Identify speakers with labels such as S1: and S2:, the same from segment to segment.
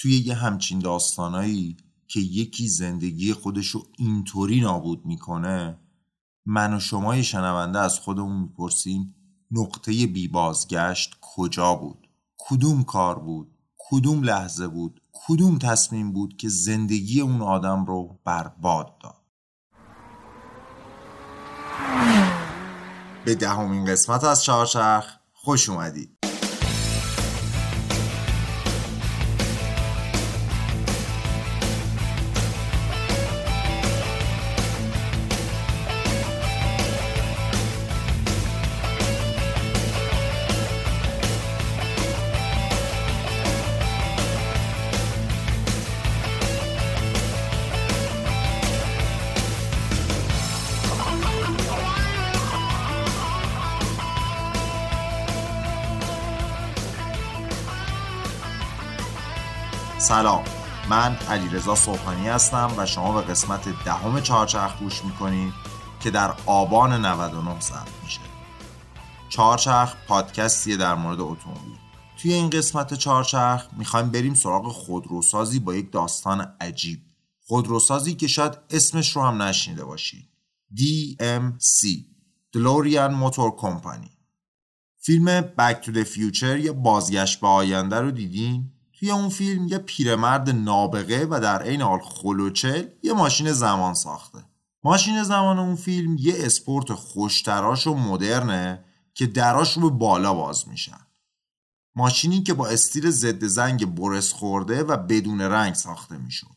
S1: توی یه همچین داستانایی که یکی زندگی خودشو اینطوری نابود می‌کنه من و شما شنونده از خودمون می‌پرسیم نقطه بی بازگشت کجا بود؟ کدوم کار بود؟ کدوم لحظه بود؟ کدوم تصمیم بود که زندگی اون آدم رو برباد داد؟ به دهمین قسمت از چهارچرخ خوش اومدید. علیرضا صبحانی هستم و شما به قسمت دهم چهارچرخ گوش می‌کنید که در آبان 99 ضبط میشه. چهارچرخ پادکستیه در مورد اتومبیل. توی این قسمت چهارچرخ می‌خوایم بریم سراغ خودروسازی با یک داستان عجیب. خودروسازی که شاید اسمش رو هم نشنیده باشید. DMC DeLorean Motor Company. فیلم Back to the Future یا بازگشت به آینده رو دیدین؟ توی اون فیلم یه پیرمرد نابغه و در عین حال خلوچل یه ماشین زمان ساخته. ماشین زمان اون فیلم یه اسپورت خوشتراش و مدرنه که دراش رو به بالا باز میشن. ماشینی که با استیل ضد زنگ برس خورده و بدون رنگ ساخته می‌شد.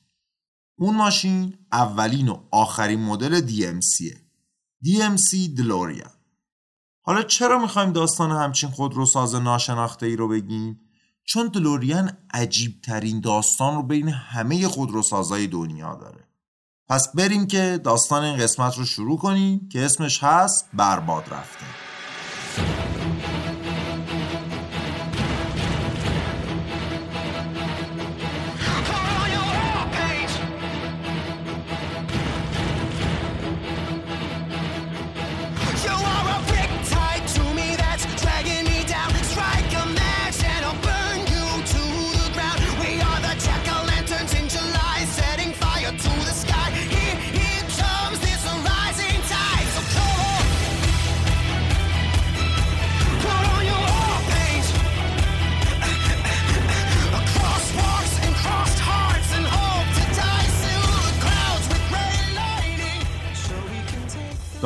S1: اون ماشین اولین و آخرین مدل DMCه DMC DeLorean. حالا چرا می‌خوایم داستان همچین خودروساز ناشناخته ای رو بگیم؟ چون دلوریان عجیب ترین داستان رو بین همه خودروسازای دنیا داره. پس بریم که داستان این قسمت رو شروع کنیم که اسمش هست برباد رفته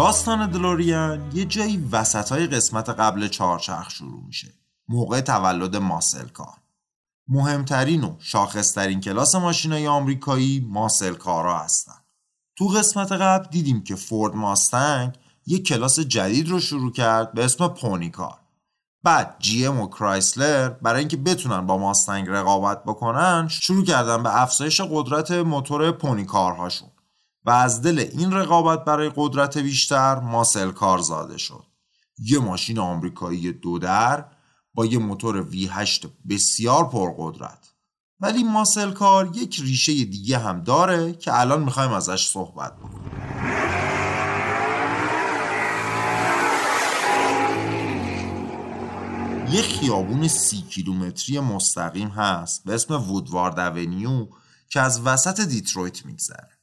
S1: داستان دلوریان یه جایی وسط های قسمت قبل چهارچرخ شروع میشه. موقع تولد ماسل کار. مهمترین و شاخصترین کلاس ماشینای آمریکایی ماسل کارا هستن. تو قسمت قبل دیدیم که فورد ماستنگ یه کلاس جدید رو شروع کرد به اسم پونی کار. بعد جی ام و کرایسلر برای اینکه بتونن با ماستنگ رقابت بکنن شروع کردن به افزایش قدرت موتور پونی کارهاشون. و از دل این رقابت برای قدرت بیشتر ماسل کار زاده شد. یه ماشین آمریکایی دو در با یه موتور V8 بسیار پرقدرت. ولی ماسل کار یک ریشه دیگه هم داره که الان می‌خوایم ازش صحبت بکنیم. یه خیابون سی کیلومتری مستقیم هست به اسم وودوارد اونیو که از وسط دیترویت میگذره.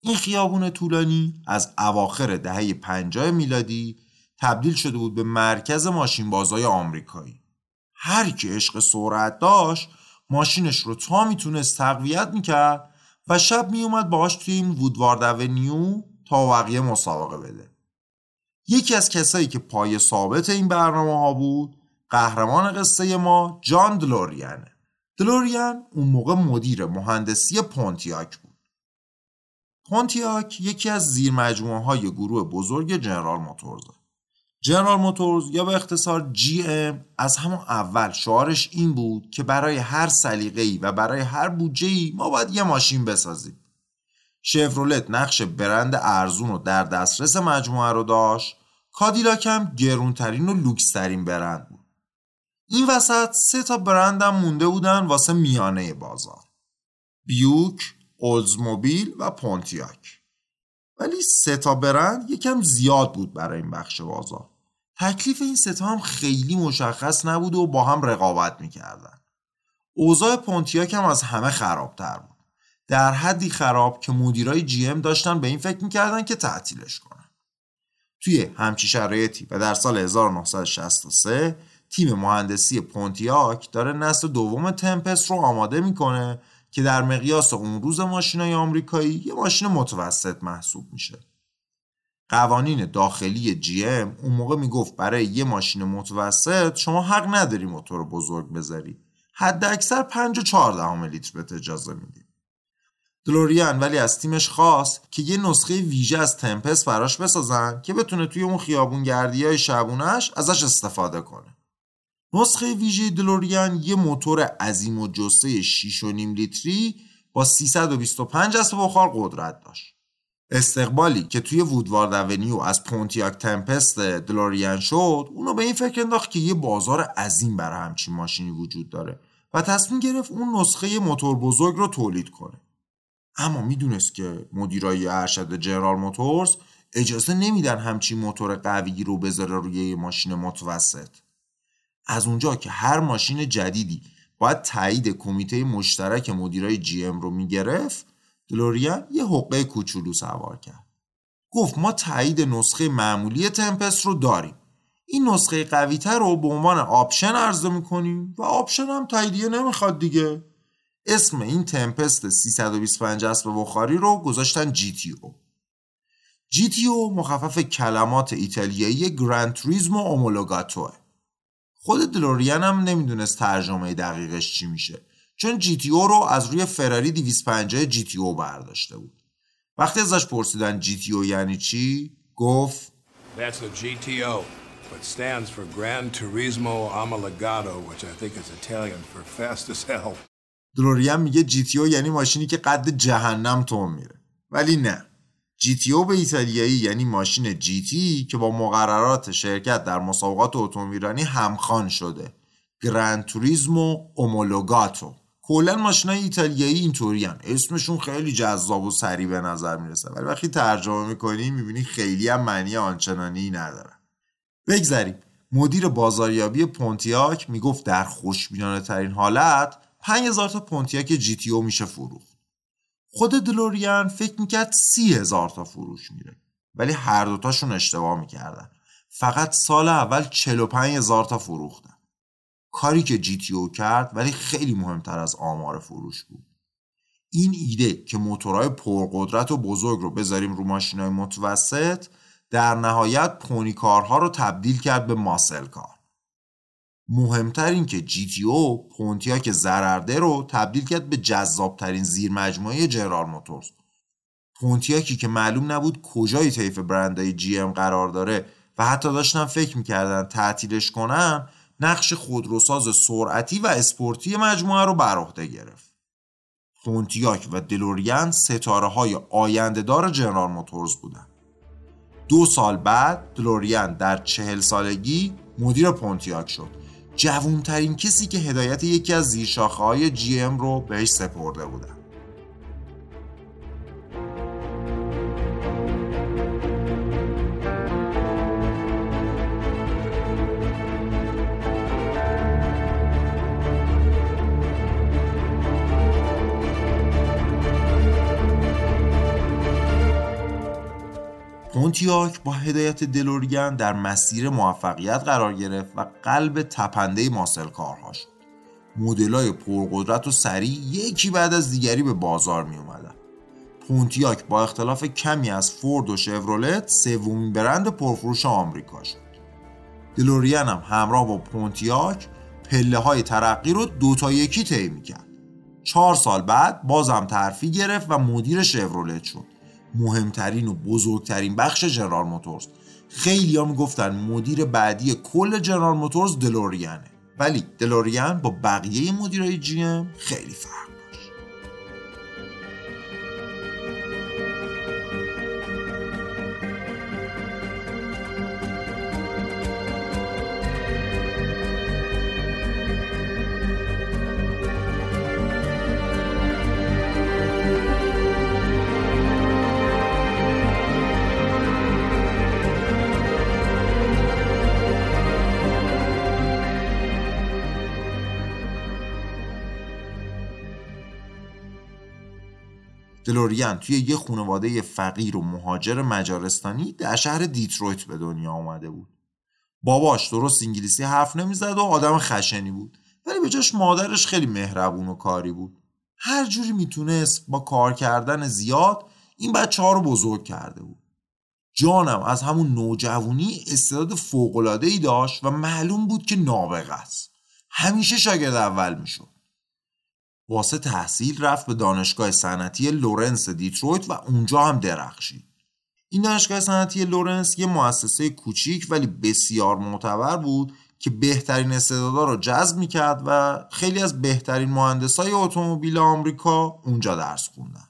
S1: این خیابون طولانی از اواخر دهه 50 میلادی تبدیل شده بود به مرکز ماشین بازای آمریکایی. هر کی عشق سرعت داشت ماشینش رو تا می‌تونست تقویت می‌کرد و شب میومد باهاش توی این وودوارد اونیو تا بقیه مسابقه بده. یکی از کسایی که پای ثابت این برنامه ها بود قهرمان قصه ما جان دلوریانه. دلوریان اون موقع مدیر مهندسی پونتیاک بود. پونتیاک یکی از زیر مجموعه های گروه بزرگ جنرال موتورز جنرال موتورز یا به اختصار جی ام از همون اول شعارش این بود که برای هر سلیقه‌ای و برای هر بودجه‌ای ما باید یه ماشین بسازیم. شفرولت نقش برند ارزون و در دسترس مجموعه رو داشت کادیلاک هم گرونترین و لوکسترین برند بود. این وسط سه تا برندم مونده بودن واسه میانه بازار. بیوک، اولزموبیل و پونتیاک. ولی سه تا برند یکم زیاد بود برای این بخش بازار. تکلیف این ستا هم خیلی مشخص نبود و با هم رقابت می‌کردن. اوضاع پونتیاک هم از همه خرابتر بود. در حدی خراب که مدیرای جی ام داشتن به این فکر می‌کردن که تعطیلش کنن. توی همچی شرایطی و در سال 1963 تیم مهندسی پونتیاک داره نسل دوم تمپس رو آماده می‌کنه که در مقیاس اون روز ماشینای آمریکایی یه ماشین متوسط محسوب میشه. قوانین داخلی جی ام اون موقع می‌گفت برای یه ماشین متوسط شما حق نداری موتور بزرگ بذاری. حد اکثر 5 و 4 لیتر بهت اجازه میدی. دلوریان ولی از تیمش خواست که یه نسخه ویژه از تمپس براش بسازن که بتونه توی اون خیابون گردی های شبونش ازش استفاده کنه. نسخه ویژه دلوریان یه موتور عظیم و جسه 6.5 لیتری با 325 اسب بخار قدرت داشت. استقبالی که توی وودوارد اونیو از پونتیاک تمپست دلوریان شد اونو به این فکر انداخت که یه بازار عظیم برای همچین ماشینی وجود داره و تصمیم گرفت اون نسخه موتور بزرگ رو تولید کنه. اما می‌دونست که مدیرای ارشد جنرال موتورز اجازه نمیدن همچین موتور قوی رو بذاره روی یه ماشین متوسط. از اونجا که هر ماشین جدیدی باید تایید کمیته مشترک مدیرای جی ام رو می‌گرفت دلوریان یه حقه کوچولو سوار کرد. گفت ما تایید نسخه معمولی تمپس رو داریم. این نسخه قویتر رو به عنوان آپشن عرضه می‌کنیم و آپشن هم تاییدیه نمی‌خواد دیگه. اسم این تمپست 325 اسب بخاری رو گذاشتن جی تی او. جی تی او مخفف کلمات ایتالیایی Gran Turismo Omologato ه. خود دلوریان هم نمی‌دونست ترجمه دقیقش چی میشه. چون جی تی او رو از روی فراری 250 جی تی او برداشته بود. وقتی ازش پرسیدن جی تی او یعنی چی گفت
S2: That's a GTO, but stands for Gran Turismo Omologato, which I think is Italian for fast as hell.
S1: دلوریان میگه جی تی او یعنی ماشینی که قد جهنم تون میره. ولی نه. جی تی او به ایتالیایی یعنی ماشین جی تی که با مقررات شرکت در مسابقات اتومبیلرانی همخوان شده. گرند توریزمو اومولوگاتو. کلا ماشینای ایتالیایی اینطوری اسمشون خیلی جذاب و سریع به نظر می‌رسه. ولی وقتی ترجمه می‌کنی می‌بینی خیلی هم معنی آنچنانی ندارن بگذریم مدیر بازاریابی پونتیاک می‌گفت در خوشبینانه ترین حالت 5000 تا پونتیاک جی تی او میشه فروخت. خود دلوریان فکر می‌کرد سی هزار تا فروش میره. ولی هر دوتاشون اشتباه می‌کردن. فقط سال اول 45 هزار تا فروختن. کاری که جی تی کرد ولی خیلی مهمتر از آمار فروش بود. این ایده که موتورهای پرقدرت و بزرگ رو بذاریم رو ماشینهای متوسط در نهایت pony car ها رو تبدیل کرد به muscle car. مهمتر این که جی تی او پونتیاک ضررده رو تبدیل کرد به جذابترین زیر مجموعه جنرال موتورز پونتیاکی که معلوم نبود کجای طیف برندهای جی ام قرار داره و حتی داشتن فکر می‌کردن تعطیلش کنن نقش خودروساز سرعتی و اسپورتی مجموعه رو بر عهده گرفت. پونتیاک و دلوریان ستاره های آینده دار جنرال موتورز بودن دو سال بعد دلوریان در چهل سالگی مدیر پونتیاک شد. جوونترین کسی که هدایت یکی از زیرشاخه های جی ام رو بهش سپرده بودن. پونتیاک با هدایت دلوریان در مسیر موفقیت قرار گرفت و قلب تپنده ماسل کارها شد. مدلای پرقدرت و سریع یکی بعد از دیگری به بازار می اومدن. پونتیاک با اختلاف کمی از فورد و شورولت سومین برند پرفروش آمریکا شد. دلوریان هم همراه با پونتیاک پله های ترقی رو دو تا یکی طی کرد. چهار سال بعد بازم ترفی گرفت و مدیر شورولت شد. مهمترین و بزرگترین بخش جنرال موتورز. خیلی ها می‌گفتن مدیر بعدی کل جنرال موتورز دلوریانه. ولی دلوریان با بقیه مدیرای جی ام خیلی فرق دلوریان توی یه خانواده فقیر و مهاجر مجارستانی در شهر دیترویت به دنیا آمده بود. باباش درست انگلیسی حرف نمی‌زد و آدم خشنی بود. ولی به جاش مادرش خیلی مهربون و کاری بود. هر جوری می‌تونست با کار کردن زیاد این بچه ها رو بزرگ کرده بود. جانم از همون نوجوانی استعداد فوقلاده ای داشت و معلوم بود که نابغه است. همیشه شاگرد اول می‌شد. واسه تحصیل رفت به دانشگاه صنعتی لورنس دیترویت و اونجا هم درخشید. این دانشگاه صنعتی لورنس یه مؤسسه کوچیک ولی بسیار معتبر بود که بهترین استعدادا رو جذب می‌کرد و خیلی از بهترین مهندسای اتومبیل آمریکا اونجا درس خوندن.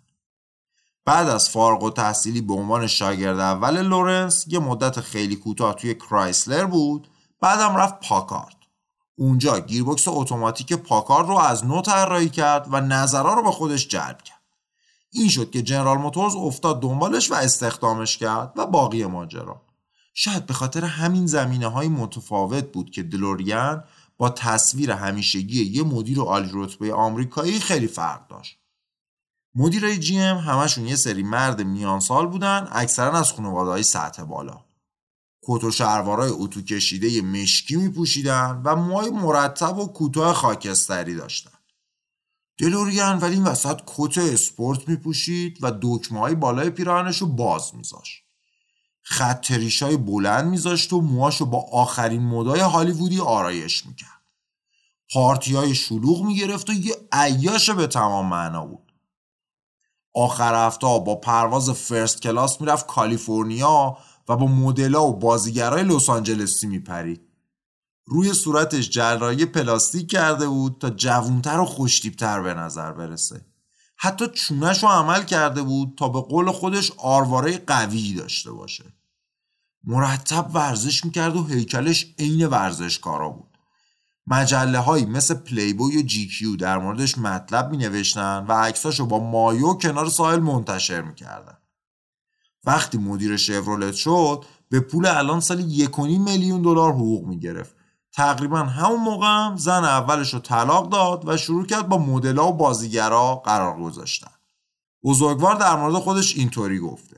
S1: بعد از فارغ‌التحصیلی به عنوان شاگرد اول لورنس یه مدت خیلی کوتاه توی کرایسلر بود بعدم رفت پاکارد. اونجا گیربکس اتوماتیک پاکارد رو از نو طراحی کرد و نظرها رو به خودش جلب کرد. این شد که جنرال موتورز افتاد دنبالش و استخدامش کرد و باقی ماجرا. شاید به خاطر همین زمینه های متفاوت بود که دلوریان با تصویر همیشگی یه مدیر عالی رتبه آمریکایی خیلی فرق داشت. مدیرای جی ام همشون یه سری مرد میان سال بودن اکثرا از خانواده های سطح بالا. کت و شلوارای اتو کشیده مشکی می پوشیدن و موهای مرتب و کوتاه خاکستری داشتن. دلوریان ولی این وسط کت اسپورت می پوشید و دکمه های بالای پیراهنش رو باز میذاشت. خط های بلند میذاشت و موهاشو با آخرین مدای هالیوودی آرایش می‌کرد. پارتی های شلوغ می‌گرفت و یه عیاش به تمام معنا بود. آخر هفته با پرواز فرست کلاس می‌رفت کالیفرنیا و با مدلا و بازیگرای لس آنجلسی میپرید روی صورتش جراحی پلاستیک کرده بود تا جوونتر و خوشتیپتر به نظر برسه. حتی چونش رو عمل کرده بود تا به قول خودش آرواره قوی داشته باشه. مرتب ورزش می‌کرد و هیکلش عین ورزشکارا بود. مجله هایی مثل پلیبوی و جی کیو در موردش مطلب می نوشتن و عکساشو با مایو کنار ساحل منتشر می‌کردن. وقتی مدیر شورولت شد به پول الان سالی یک میلیون دلار حقوق می‌گرفت تقریبا همون موقع هم زن اولش رو طلاق داد و شروع کرد با مدلا و بازیگرا قرار گذاشتن بزرگوار در مورد خودش اینطوری گفته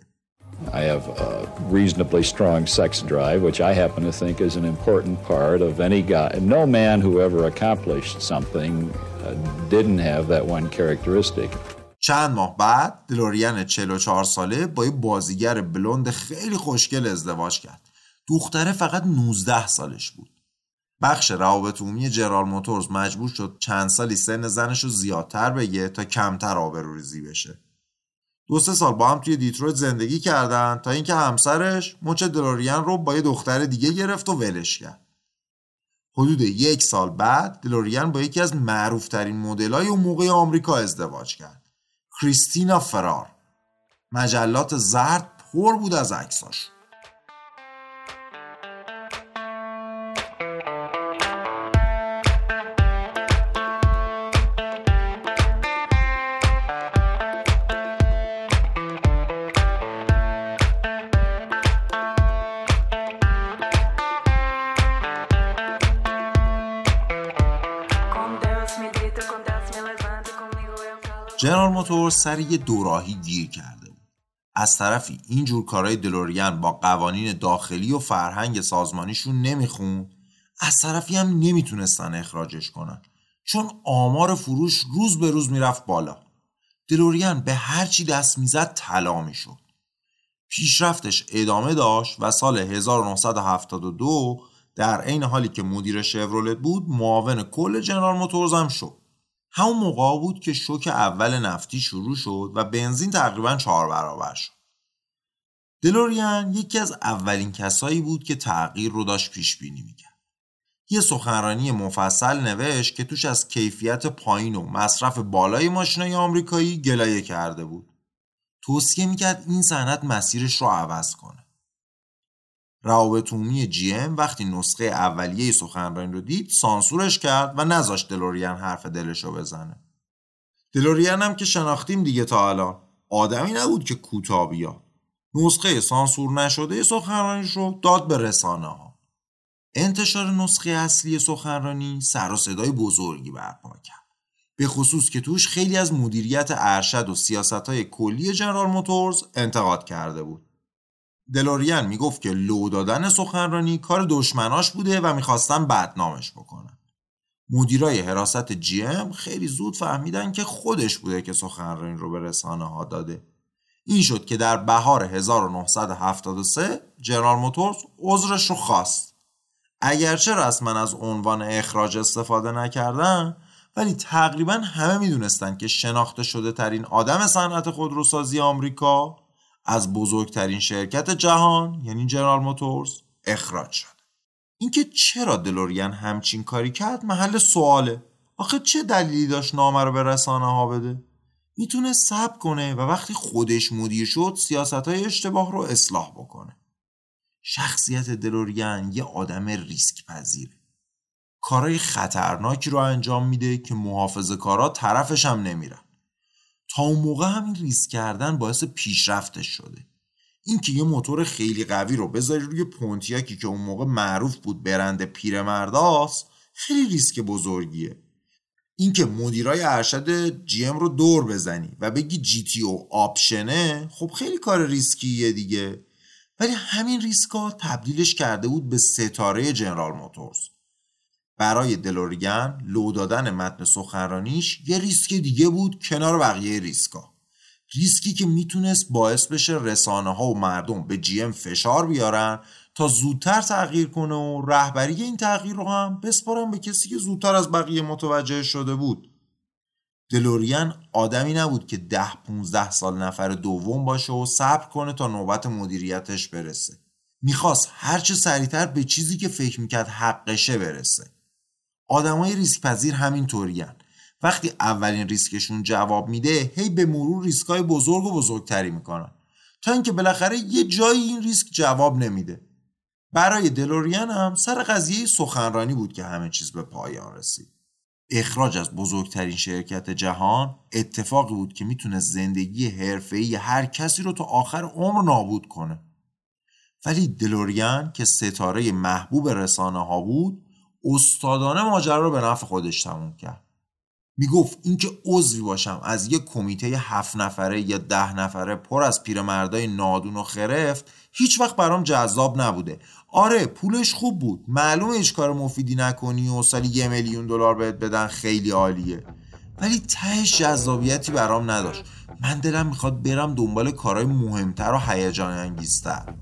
S3: I have a reasonably strong sex drive, which I happen to think is an important part of any guy. No man who ever accomplished something uh, didn't have that one characteristic.
S1: چند ماه بعد دلوریان 44 ساله با یه بازیگر بلوند خیلی خوشگل ازدواج کرد. دختره فقط 19 سالش بود. بخش روابط عمومی جرال موتورز مجبور شد چند سالی سن زنش رو زیادتر بگه تا کمتر آبروریزی بشه. دو سه سال با هم توی دیترویت زندگی کردن تا اینکه همسرش مچ دلوریان رو با یه دختر دیگه گرفت و ولش کرد. حدود یک سال بعد دلوریان با یکی از معروفترین مدلای اون موقع آمریکا ازدواج کرد. کریستینا فرار. مجلات زرد پر بود از عکساش. موتور سر یه دوراهی گیر کرده بود. از طرفی اینجور کارهای دلوریان با قوانین داخلی و فرهنگ سازمانیشون نمیخون از طرفی هم نمی‌تونستن اخراجش کنن. چون آمار فروش روز به روز می‌رفت بالا. دلوریان به هر چی دست می‌زد طلا می‌شد. پیشرفتش ادامه داشت و سال 1972 در عین حالی که مدیر شورولت بود معاون کل جنرال موتورز هم شد. همون موقع بود که شوک اول نفتی شروع شد و بنزین تقریبا چهار برابر شد. دلوریان یکی از اولین کسایی بود که تغییر رو داشت پیش بینی می‌کرد. یه سخنرانی مفصل نوشت که توش از کیفیت پایین و مصرف بالای ماشینای آمریکایی گلایه کرده بود. توصیه می‌کرد این صنعت مسیرش رو عوض کنه. روابط عمومی جی ام وقتی نسخه اولیه سخنرانی رو دید سانسورش کرد و نذاشت دلوریان حرف دلش رو بزنه. دلوریان هم که شناختیم دیگه تا الان. آدمی نبود که کوتاه نسخه سانسور نشده سخنرانیش رو داد به رسانه ها انتشار نسخه اصلی سخنرانی سر و صدای بزرگی برپا کرد. به خصوص که توش خیلی از مدیریت ارشد و سیاست های کلی جنرال موتورز انتقاد کرده بود. دلوریان می‌گفت که لو دادن سخنرانی کار دشمناش بوده و می‌خواستن بدنامش بکنن. مدیرای حراست جی ام خیلی زود فهمیدن که خودش بوده که سخنرانی رو به رسانه ها داده. این شد که در بهار 1973 جنرال موتورز عذرش رو خواست. اگرچه رسما از عنوان اخراج استفاده نکردن ولی تقریبا همه می‌دونستند که شناخته شده ترین آدم صنعت خودروسازی آمریکا از بزرگترین شرکت جهان یعنی جنرال موتورز اخراج شد. اینکه چرا دلوریان همچین کاری کرد محل سواله. آخه چه دلیلی داشت نامه رو به رسانه ها بده؟ می‌تونه صبر کنه و وقتی خودش مدیر شد سیاست های اشتباه رو اصلاح بکنه. شخصیت دلوریان یه آدم ریسک پذیره کارهای خطرناکی رو انجام میده که محافظه کارا طرفش هم نمیرن. تا اون موقع همین ریسک کردن باعث پیشرفتش شده. اینکه یه موتور خیلی قوی رو بذاری روی پونتیاکی که اون موقع معروف بود برند پیرمرداست خیلی ریسک بزرگیه. اینکه مدیرای ارشد جی ام رو دور بزنی و بگی جی تی او آپشنه خب خیلی کار ریسکیه دیگه. ولی همین ریسکا تبدیلش کرده بود به ستاره جنرال موتورز. برای دلوریان لو دادن متن سخنرانیش یه ریسک دیگه بود کنار بقیه ریسکا. ریسکی که می‌تونست باعث بشه رسانه ها و مردم به جی ام فشار بیارن تا زودتر تغییر کنه و رهبری این تغییر رو هم بسپارن به کسی که زودتر از بقیه متوجه شده بود. دلوریان آدمی نبود که ده 15 سال نفر دوم باشه و صبر کنه تا نوبت مدیریتش برسه. می‌خواست هرچه سریعتر به چیزی که فکر می‌کرد حقشه برسه. آدمای ریسک پذیر همین طورین وقتی اولین ریسکشون جواب میده هی به مرور ریسکای بزرگ و بزرگتری می‌کنن. تا اینکه بالاخره یه جایی این ریسک جواب نمیده. برای دلوریان هم سر قضیه سخنرانی بود که همه چیز به پایان رسید. اخراج از بزرگترین شرکت جهان اتفاقی بود که می‌تونه زندگی حرفه‌ای هر کسی رو تا آخر عمر نابود کنه. ولی دلوریان که ستاره محبوب رسانه ها بود استادانه ماجرا رو به نفع خودش تموم کرد. می‌گفت اینکه عضوی باشم از یک کمیته هفت نفره یا ده نفره پر از پیرمردای نادون و خرفت هیچ وقت برام جذاب نبوده. آره پولش خوب بود. معلومه هیچ کار مفیدی نکنی و سالی یه میلیون دلار بهت بدن خیلی عالیه. ولی تهش جذابیتی برام نداشت. من دلم می‌خواد برم دنبال کارهای مهمتر و هیجان انگیزتر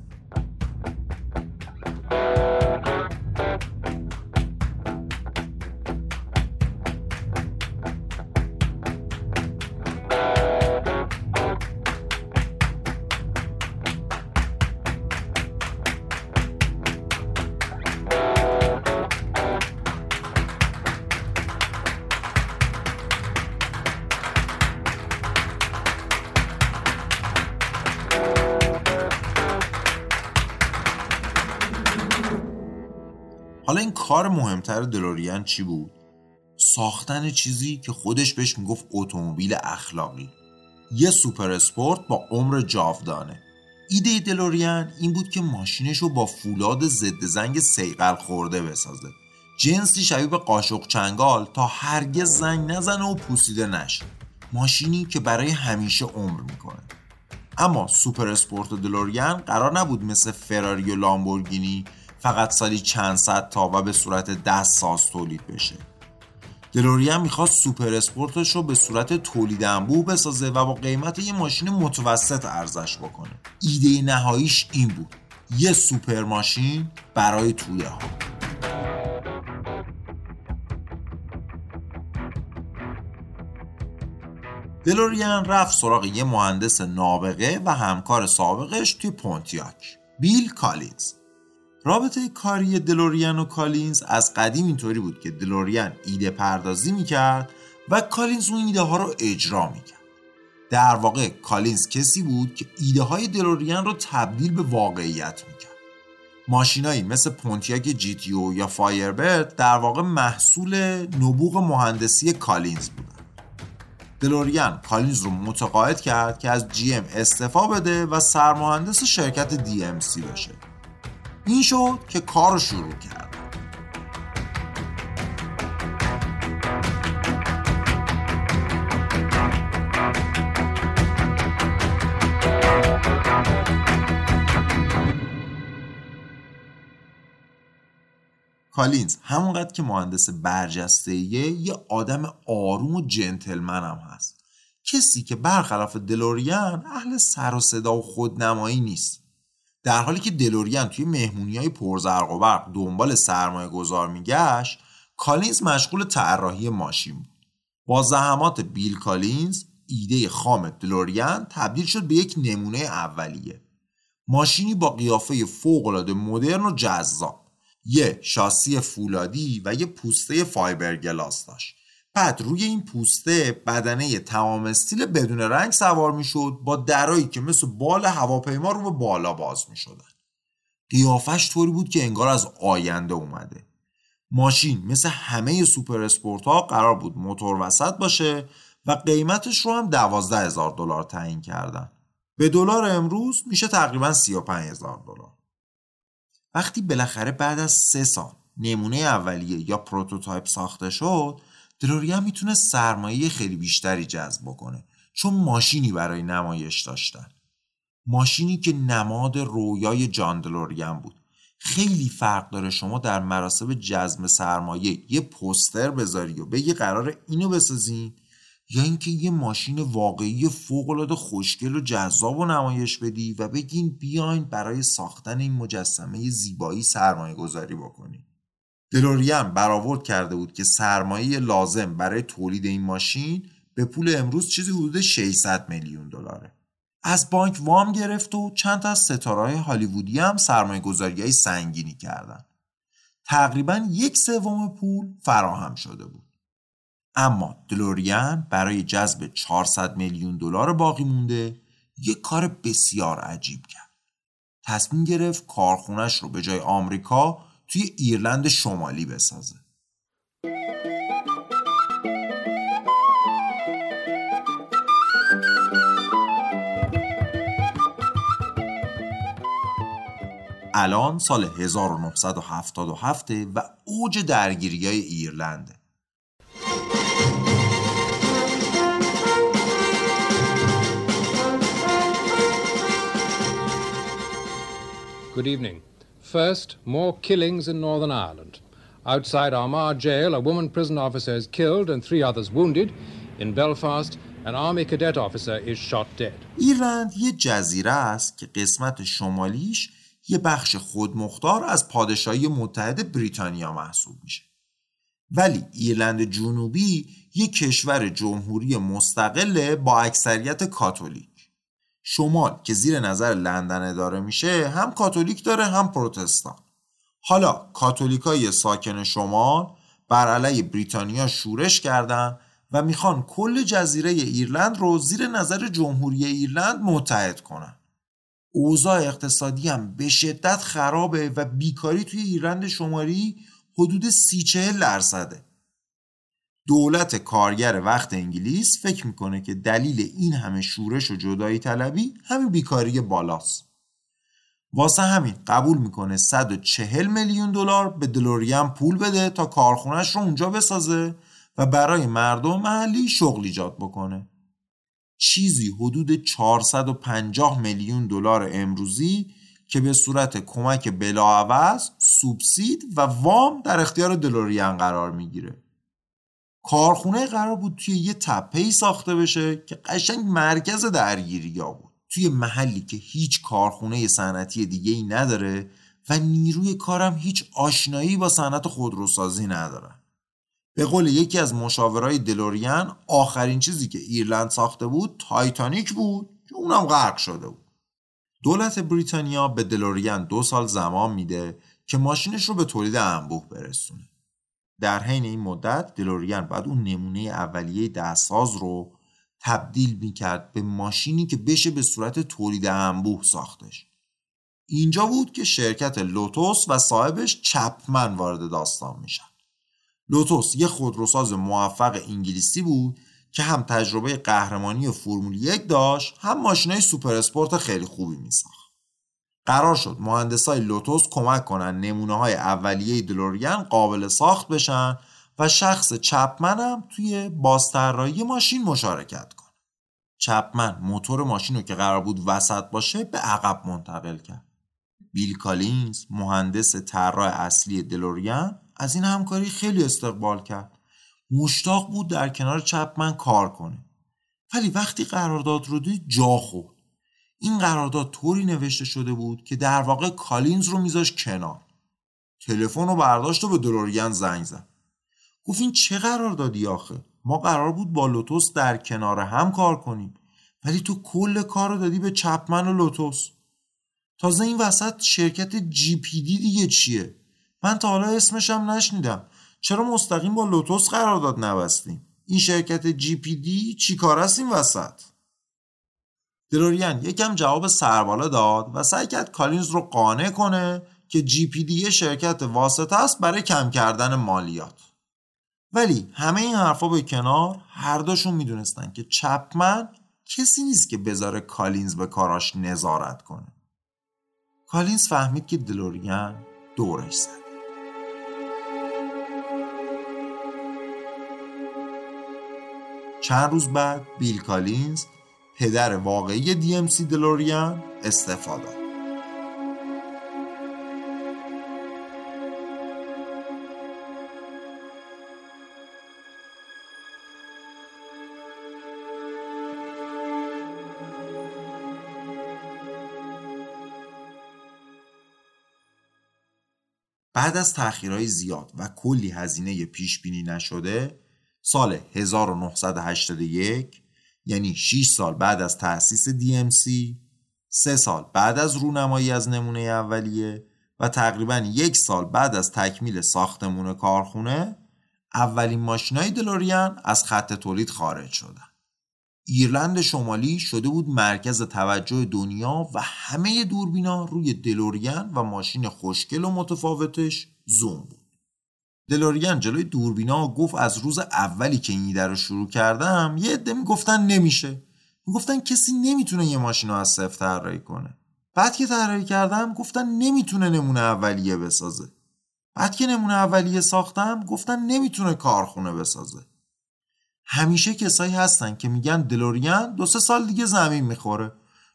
S1: کار مهمتر دلوریان چی بود؟ ساختن چیزی که خودش بهش می‌گفت اتومبیل اخلاقی. یه سوپر اسپورت با عمر جاودانه. ایده دلوریان این بود که ماشینش رو با فولاد ضد زنگ صیقل خورده بسازه. جنسی شبیه به قاشق چنگال تا هرگز زنگ نزنه و پوسیده نشه. ماشینی که برای همیشه عمر می‌کنه. اما سوپر اسپورت دلوریان قرار نبود مثل فراری و لامبورگینی فقط سالی چند صد تا و به صورت دست ساز تولید بشه. دلوریان می‌خواست سوپر اسپورتش رو به صورت تولید انبوه بسازه و با قیمت یه ماشین متوسط عرضش بکنه. ایده نهاییش این بود. یه سوپر ماشین برای توده ها دلوریان رفت سراغ یه مهندس نابغه و همکار سابقش توی Pontiac. بیل کالینز. رابطه کاری دلوریان و کالینز از قدیم اینطوری بود که دلوریان ایده پردازی می‌کرد و کالینز اون ایده ها رو اجرا می‌کرد. در واقع کالینز کسی بود که ایده های دلوریان رو تبدیل به واقعیت می‌کرد. ماشینایی مثل Pontiac GTO یا Firebird در واقع محصول نبوغ مهندسی کالینز بودن دلوریان کالینز رو متقاعد کرد که از GM استعفا بده و سرمهندس شرکت DMC بشه این شد که کار شروع کرد. کالینز همونقدر که مهندس برجسته یه آدم آروم و جنتلمن هم هست. کسی که برخلاف دلوریان اهل سر و صدا و خودنمایی نیست. در حالی که دلوریان توی مهمونی های پرزرق و برق دنبال سرمایه گذار میگشت کالینز مشغول طراحی ماشین بود. با زحمات بیل کالینز ایده خام دلوریان تبدیل شد به یک نمونه اولیه. ماشینی با قیافه فوقالعاده مدرن و جذاب. یه شاسی فولادی و یه پوسته fiberglass داشت. بعد روی این پوسته بدنه تمام استیل بدون رنگ سوار می‌شد با درایی که مثل بال هواپیما رو به بالا باز می شدن. قیافش طوری بود که انگار از آینده اومده. ماشین مثل همه سوپر اسپورت ها قرار بود موتور وسط باشه و قیمتش رو هم دوازده هزار دلار تعیین کردن. به دلار امروز میشه تقریبا 35 هزار دلار. وقتی بالاخره بعد از سه سال نمونه اولیه یا prototype ساخته شد دلوریان می‌تونه سرمایه خیلی بیشتری جذب بکنه. چون ماشینی برای نمایش داشتن. ماشینی که نماد رویای جان دلوریان بود. خیلی فرق داره شما در مراسم جذب سرمایه یه پوستر بذاری و بگی قرار اینو بسازین یا اینکه یه ماشین واقعی فوقالعاده خوشگل و جذاب و نمایش بدی و بگین بیاین برای ساختن این مجسمه زیبایی سرمایه گذاری بکنیم دلوریان برآورد کرده بود که سرمایه لازم برای تولید این ماشین به پول امروز چیزی حدود 600 میلیون دلاره. از بانک وام گرفت و چند تا از ستارهای هالیوودی هم سرمایه گذاری سنگینی کردن. تقریبا یک سوم پول فراهم شده بود. اما دلوریان برای جذب 400 میلیون دلار باقی مونده یک کار بسیار عجیب کرد. تصمیم گرفت کارخونش رو به جای آمریکا توی ایرلند شمالی بسازه الان سال 1977 و اوج درگیری های ایرلنده
S2: Good evening. First, more killings in Northern Ireland. Outside Armagh jail, a woman prison officer is killed and three others wounded. In Belfast, an army cadet officer is shot dead.
S1: ایرلند یه جزیره است که قسمت شمالیش یه بخش خودمختار از پادشاهی متحد بریتانیا محسوب میشه. ولی ایرلند جنوبی یک کشور جمهوری مستقله با اکثریت کاتولیک. شمال که زیر نظر لندن اداره میشه هم کاتولیک داره هم پروتستان. حالا کاتولیکای ساکن شمال بر علیه بریتانیا شورش کردن و می‌خوان کل جزیره ایرلند رو زیر نظر جمهوری ایرلند متحد کنن. اوضاع اقتصادی هم به شدت خرابه و بیکاری توی ایرلند شمالی حدود سی چهل درصده. دولت کارگر وقت انگلیس فکر می‌کنه که دلیل این همه شورش و جدایی طلبی همین بیکاری بالاست. واسه همین قبول می‌کنه 140 میلیون دلار به دلوریان پول بده تا کارخونش رو اونجا بسازه و برای مردم محلی شغل ایجاد بکنه. چیزی حدود 450 میلیون دلار امروزی که به صورت کمک بلاعوض سوبسید و وام در اختیار دلوریان قرار می‌گیره. کارخونه قرار بود توی یه تپه ساخته بشه که قشنگ مرکز درگیری ها بود. توی محلی که هیچ کارخونه صنعتی دیگه ای نداره و نیروی کارم هیچ آشنایی با صنعت خودروسازی نداره به قول یکی از مشاورای دلوریان آخرین چیزی که ایرلند ساخته بود تایتانیک بود که اونم غرق شده بود. دولت بریتانیا به دلوریان دو سال زمان میده که ماشینش رو به تولید انبوه برسونه. در حین این مدت دلوریان بعد اون نمونه اولیه دستساز رو تبدیل می‌کرد به ماشینی که بشه به صورت تولید انبوه ساختش. اینجا بود که شرکت لوتوس و صاحبش چپمن وارد داستان میشن. لوتوس یه خودروساز موفق انگلیسی بود که هم تجربه قهرمانی فرمول یک داشت هم ماشینای سوپر اسپورت خیلی خوبی میساخت. قرار شد مهندسای لوتوس کمک کنن نمونه های اولیه دلوریان قابل ساخت بشن و شخص چپمن هم توی بازطراحی ماشین مشارکت کنه. چپمن موتور ماشین رو که قرار بود وسط باشه به عقب منتقل کرد. بیل کالینز مهندس طراح اصلی دلوریان از این همکاری خیلی استقبال کرد مشتاق بود در کنار چپمن کار کنه ولی وقتی قرارداد رو دید جا خورد این قرارداد طوری نوشته شده بود که در واقع کالینز رو میذاش کنار. تلفن رو برداشت و به دلوریان زنگ زد. گفت این چه قراردادی آخه؟ ما قرار بود با لوتوس در کنار هم کار کنیم. ولی تو کل کار رو دادی به چپمن و لوتوس. تازه این وسط شرکت GPD دیگه چیه؟ من تا حالا اسمشم نشنیدم. چرا مستقیم با لوتوس قرارداد نبستیم؟ این شرکت GPD چی کاره است این وسط؟ دلوریان یکم جواب سربالا داد و سعی کرد کالینز رو قانع کنه که GPD شرکت واسطه است برای کم کردن مالیات. ولی همه این حرفا به کنار هر دوشون می‌دونستن که چپمن کسی نیست که بذاره کالینز به کاراش نظارت کنه. کالینز فهمید که دلوریان دورش زد. چند روز بعد بیل کالینز پدر واقعی DMC دلوریان استعفا داد. بعد از تأخیرهای زیاد و کلی هزینه پیش بینی نشده سال 1981 یعنی 6 سال بعد از تأسیس DMC سه سال بعد از رونمایی از نمونه اولیه و تقریبا یک سال بعد از تکمیل ساختمون کارخونه اولین ماشینای دلوریان از خط تولید خارج شدن. ایرلند شمالی شده بود مرکز توجه دنیا و همه دوربینا روی دلوریان و ماشین خوشگل و متفاوتش زوم بود. دلوریان جلوی دوربینا گفت از روز اولی که این ایده رو شروع کردم یه عده می‌گفتن نمیشه. می‌گفتن کسی نمی‌تونه یه ماشین رو از صفر طراحی کنه. بعد که طراحی کردم گفتن نمی‌تونه نمونه اولیه بسازه. بعد که نمونه اولیه ساختم گفتن نمی‌تونه کارخونه بسازه. همیشه کسایی هستن که میگن دلوریان دو سه سال دیگه زمین می‌خوره.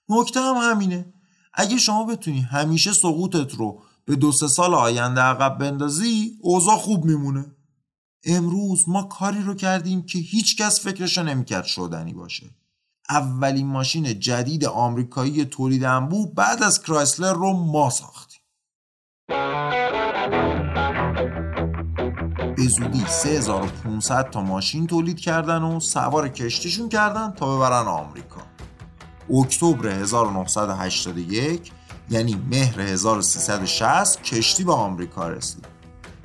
S1: نکته هم همینه. اگه شما بتونی همیشه سقوطت رو به دو سه سال آینده عقب بندازی اوضاع خوب میمونه. امروز ما کاری رو کردیم که هیچکس فکرشو نمی‌کرد شدنی باشه. اولین ماشین جدید آمریکایی تولید انبوه بعد از کرایسلر رو ما ساختیم. به زودی 3500 تا ماشین تولید کردن و سوار کشتیشون کردن تا ببرن آمریکا. اکتبر 1981 یعنی مهر 1360 کشتی به آمریکا رسید.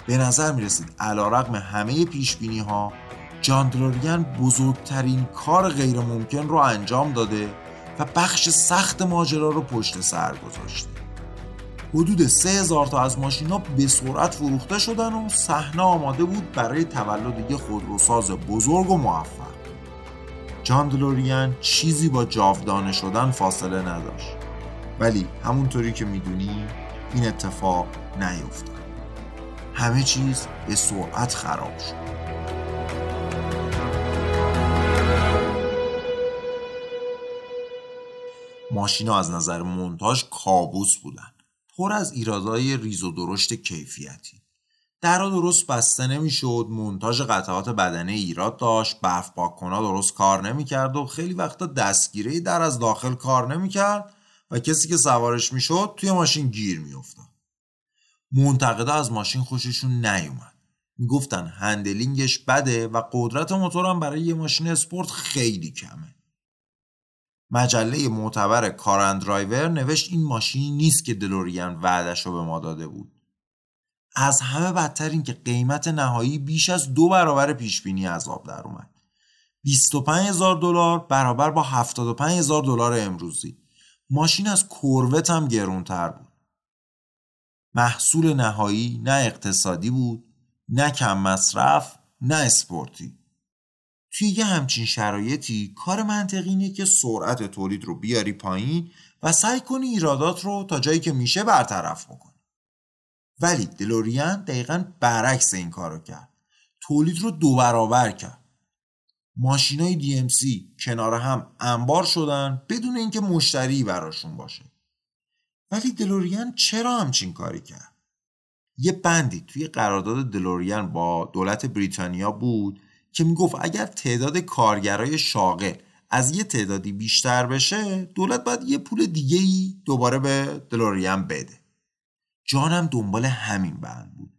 S1: به نظر می رسید علا رقم همه پیش بینی ها جان دلوریان بزرگترین کار غیر ممکن رو انجام داده و بخش سخت ماجرا رو پشت سر گذاشته. حدود 3000 تا از ماشینا به سرعت فروخته شدن و صحنه آماده بود برای تولد یه خودروساز بزرگ و موفق. جان دلوریان چیزی با جاودانه شدن فاصله نداشت. ولی همونطوری که می‌دونی این اتفاق نیفتاد. همه چیز به سرعت خراب شد. ماشینا از نظر مونتاژ کابوس بودن. پر از ایرادای ریز و درشت کیفیتی. درا درست بسته نمی‌شد مونتاژ قطعات بدنه ایراد داشت برف پاککنا درست کار نمی‌کرد و خیلی وقتا دستگیره در از داخل کار نمی‌کرد. و کسی که سوارش می‌شد توی ماشین گیر میافتاد. منتقدا از ماشین خوششون نیومد. می‌گفتن handling ش بده و قدرت موتورم برای یه ماشین اسپورت خیلی کمه. مجله معتبر Car and Driver نوشت این ماشینی نیست که دلوریان وعدش رو به ما داده بود. از همه بدتر این که قیمت نهایی بیش از دو برابر پیش بینی از آب در اومد. 25 هزار دلار برابر با 75 هزار دلار امروزی. ماشین از کروت هم گرونتر بود. محصول نهایی نه اقتصادی بود نه کم مصرف نه اسپورتی. توی یه همچین شرایطی کار منطقی اینه که سرعت تولید رو بیاری پایین و سعی کنی ایرادات رو تا جایی که میشه برطرف بکنی. ولی دلوریان دقیقا برعکس این کار رو کرد. تولید رو دو برابر کرد. ماشین های DMC کنار هم انبار شدن بدون اینکه مشتری براشون باشه. ولی دلوریان چرا همچین کاری کرد؟ یه بندی توی قرارداد دلوریان با دولت بریتانیا بود که می‌گفت اگر تعداد کارگرای شاغل از یه تعدادی بیشتر بشه دولت باید یه پول دیگه ای دوباره به دلوریان بده. جانم دنبال همین بند بود.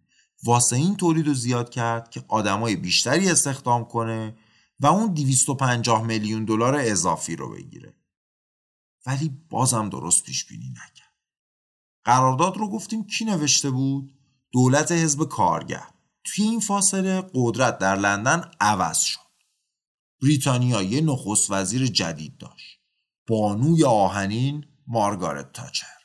S1: واسه این تولید رو زیاد کرد که آدمای بیشتری استخدام کنه و اون 250 میلیون دلار اضافی رو بگیره. ولی بازم درست پیش بینی نکرد. قرارداد رو گفتیم کی نوشته بود؟ دولت حزب کارگر. توی این فاصله قدرت در لندن عوض شد. بریتانیا یه نخست وزیر جدید داشت. بانوی آهنین مارگارت تاچر.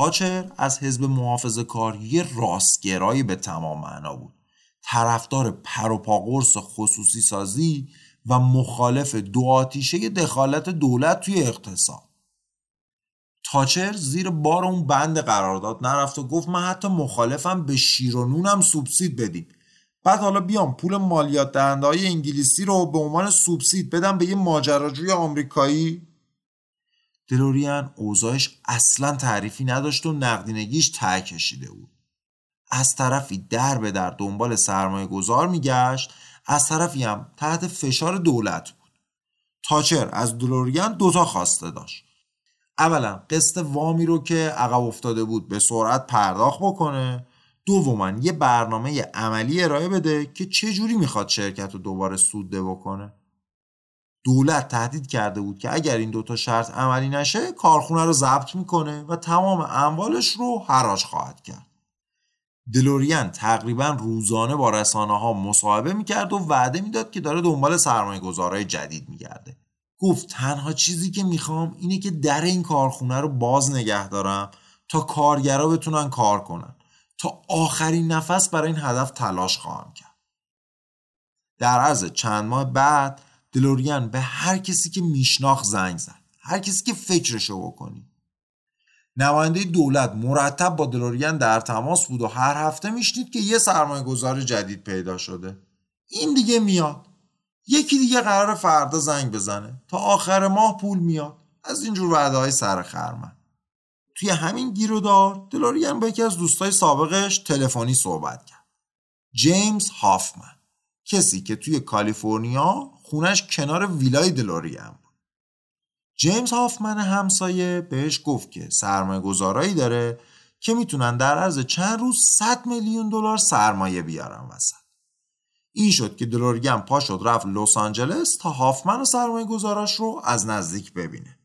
S1: تاچر از حزب محافظ کار یه راستگرایی به تمام معنا بود. طرفدار پروپاقرص خصوصی سازی و مخالف دو آتیشه دخالت دولت توی اقتصاد. تاچر زیر بار اون بند قرارداد نرفت و گفت من حتی مخالفم به شیر و نونم سوبسید بدیم. بعد حالا بیام پول مالیات دهنده های انگلیسی رو به عنوان سوبسید بدم به یه ماجراجوی آمریکایی. دلوریان اوضاعش اصلا تعریفی نداشت و نقدینگیش ته کشیده بود. از طرفی در به در دنبال سرمایه گذار میگشت از طرفی هم تحت فشار دولت بود. تاچر از دلوریان دوتا خواسته داشت. اولا قسط وامی رو که عقب افتاده بود به سرعت پرداخت بکنه. دوما یه برنامه عملی ارائه بده که چه جوری می‌خواد شرکت رو دوباره سوده بکنه. دولت تهدید کرده بود که اگر این دوتا شرط عملی نشه کارخونه رو ضبط می‌کنه و تمام اموالش رو حراج خواهد کرد. دلوریان تقریبا روزانه با رسانه ها مصاحبه می‌کرد و وعده می‌داد که داره دنبال سرمایه گذارای جدید میگرده. گفت تنها چیزی که می‌خوام اینه که در این کارخونه رو باز نگه دارم تا کارگرا بتونن کار کنن. تا آخرین نفس برای این هدف تلاش خواهم کرد. در عرض چند ماه بعد دلوریان به هر کسی که میشناخت زنگ زد. هر کسی که فکرشو بکنی. نماینده دولت مرتب با دلوریان در تماس بود و هر هفته میشنید که یه سرمایه گذار جدید پیدا شده. این دیگه میاد. یکی دیگه قرار فردا زنگ بزنه. تا آخر ماه پول میاد. از اینجور وعده های سر خرمن. توی همین گیرودار دلوریان با یکی از دوستای سابقش تلفنی صحبت کرد. جیمز هافمن. کسی که توی کالیفرنیا خونش کنار ویلای دلوریان بود. جیمز هافمن همسایه بهش گفت که سرمایه گذارایی داره که می‌تونن در عرض چند روز 100 میلیون دلار سرمایه بیارن وسط. این شد که دلوریان پا شد رفت لس آنجلس تا هافمن و سرمایه گذاراش رو از نزدیک ببینه.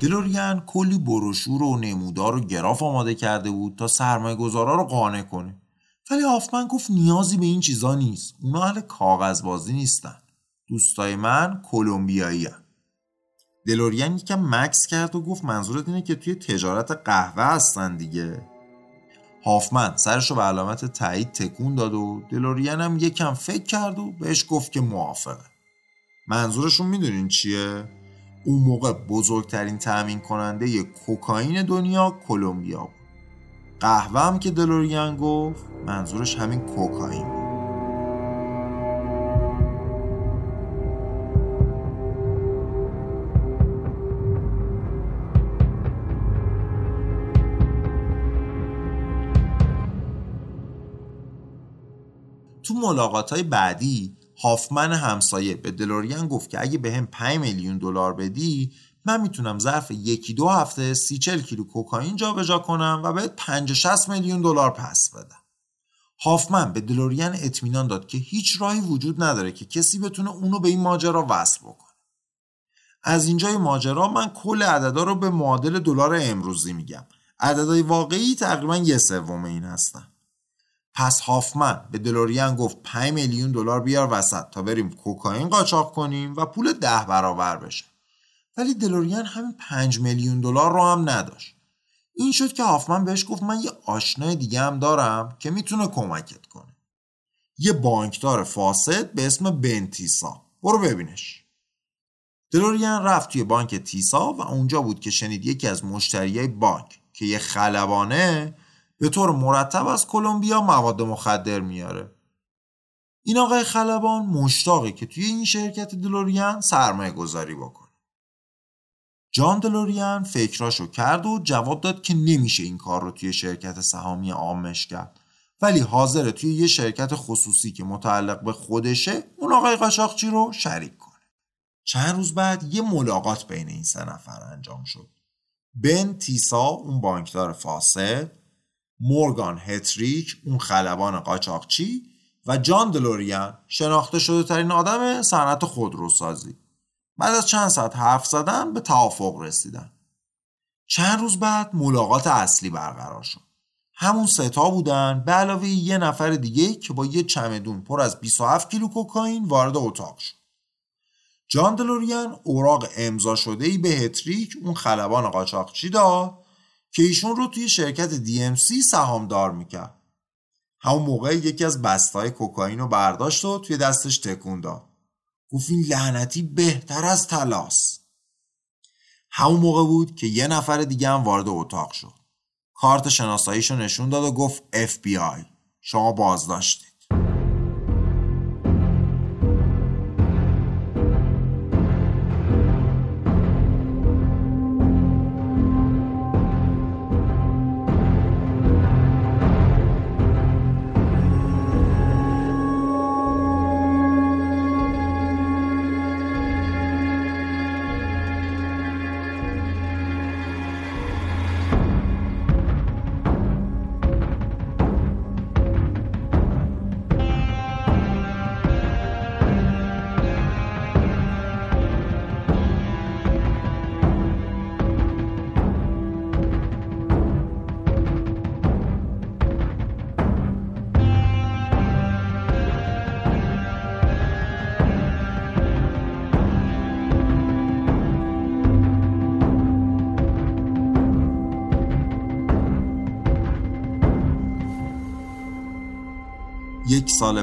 S1: دلوریان کلی بروشور و نمودار و گراف آماده کرده بود تا سرمایه گذارا رو قانع کنه. ولی آفمن گفت نیازی به این چیزا نیست. اونا اهل کاغذبازی نیستن. دوستای من کلمبیایی. دلوریان یکم مکس کرد و گفت منظورت اینه که توی تجارت قهوه هستن دیگه. هافمن سرش رو به علامت تایید تکون داد و دلوریان هم یکم فکر کرد و بهش گفت که موافقه. منظورشون می‌دونین چیه؟ اون موقع بزرگترین تأمین کننده کوکائین دنیا کلمبیا بود. قهوه هم که دلوریان گفت منظورش همین کوکائین بود. تو ملاقات های بعدی هافمن همسایه به دلوریان گفت که اگه به هم 5 میلیون دلار بدی من می‌تونم ظرف یکی دو هفته سی چل کیلو کوکائین جابجا کنم و بهت 50 60 میلیون دلار پس بدم. هافمن به دلوریان اطمینان داد که هیچ راهی وجود نداره که کسی بتونه اونو به این ماجرا وصل بکنه. از اینجای ماجرا من کل عددا رو به معادل دلار امروزی میگم. عددهای واقعی تقریبا یه سوم این هستن. پس هافمن به دلوریان گفت 5 میلیون دلار بیار وسط تا بریم کوکائین قاچاق کنیم و پول ده برابر بشه. ولی دلوریان همین 5 میلیون دلار رو هم نداشت. این شد که هافمن بهش گفت من یه آشنای دیگه هم دارم که می‌تونه کمکت کنه. یه بانکدار فاسد به اسم بنتیسا برو ببینش. دلوریان رفت توی بانک تیسا و اونجا بود که شنید یکی از مشتریای بانک که یه خلبانه به طور مرتب از کلمبیا مواد مخدر میاره. این آقای خلبان مشتاقه که توی این شرکت دلوریان سرمایه گذاری بکنه. جان دلوریان فکراشو کرد و جواب داد که نمیشه این کار رو توی شرکت سهامی عامش کرد. ولی حاضره توی یه شرکت خصوصی که متعلق به خودشه اون آقای قاچاقچی رو شریک کنه. چند روز بعد یه ملاقات بین این سه نفر انجام شد. بن تیسا اون بانکدار فاسد مورگان هتریک اون خلبان قاچاقچی و جان دلوریان شناخته شده ترین آدم صنعت خودروسازی. بعد از چند ساعت حرف زدن به توافق رسیدن. چند روز بعد ملاقات اصلی برقرار شد. همون ستا بودن به علاوه یه نفر دیگه که با یه چمدون پر از 27 کیلو کوکائین وارد اتاق شد. جان دلوریان اوراق امضا شده ای به هتریک اون خلبان قاچاقچی داد که ایشون رو توی شرکت DMC سهامدار می‌کرد. همون موقع یکی از بستای کوکائین رو برداشت و توی دستش تکون داد. گفت این لعنتی بهتر از تلاس. همون موقع بود که یه نفر دیگه هم وارد اتاق شد. کارت شناساییشو نشون داد و گفت FBI شما بازداشتی.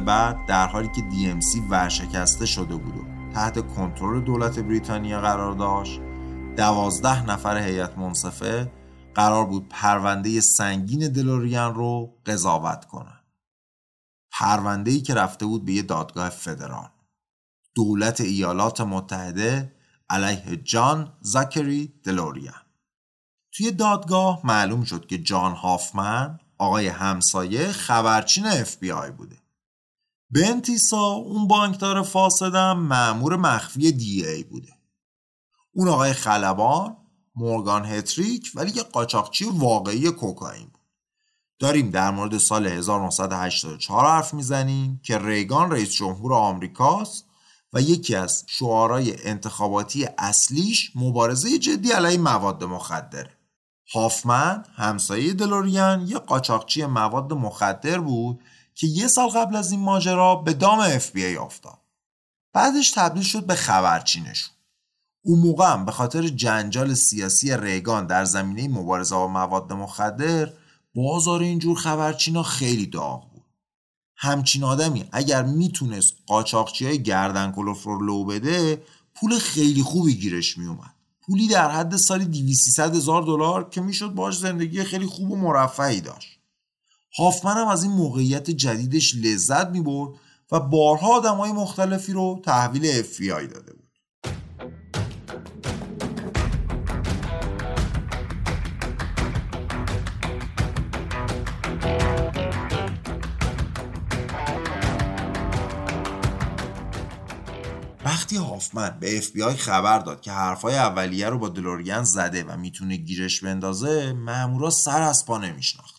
S1: بعد در حالی که DMC ورشکسته شده بود و تحت کنترل دولت بریتانیا قرار داشت دوازده نفر هیئت منصفه قرار بود پرونده سنگین دلوریان رو قضاوت کنن پرونده ای که رفته بود به یه دادگاه فدرال. دولت ایالات متحده علیه جان زاکری دلوریان توی دادگاه معلوم شد که جان هافمن آقای همسایه خبرچین اف بی آی بوده. بنتیسا اون بانکدار فاسدم معمور مخفی دی ای بوده. اون آقای خلبان مورگان هتریک ولی یه قاچاقچی واقعی کوکائین بود. داریم در مورد سال 1984 حرف می‌زنیم که ریگان رئیس جمهور آمریکاست و یکی از شعارهای انتخاباتی اصلیش مبارزه جدی علیه مواد مخدره. هافمن همسایه دلوریان یه قاچاقچی مواد مخدر بود که یه سال قبل از این ماجرا به دام ای افتاد. بعدش تبدیل شد به خبرچینشون. اون موقع هم به خاطر جنجال سیاسی ریگان در زمینه مبارزه با مواد مخدر بازار اینجور خبرچینا خیلی داغ بود. همچین آدمی اگر می‌تونست قاچاقچی های گردن کلوف رو لو بده پول خیلی خوبی گیرش میومد پولی در حد سالی 200 هزار دلار که می‌شد باش زندگی خیلی خوب و مرفعی داشت. هافمن هم از این موقعیت جدیدش لذت می‌برد و بارها آدم های مختلفی رو تحویل FBI داده بود. وقتی هافمن به FBI خبر داد که حرفای اولیه رو با دلوریان زده و می‌تونه گیرش بندازه مامورا سر از پا نمیشناخت.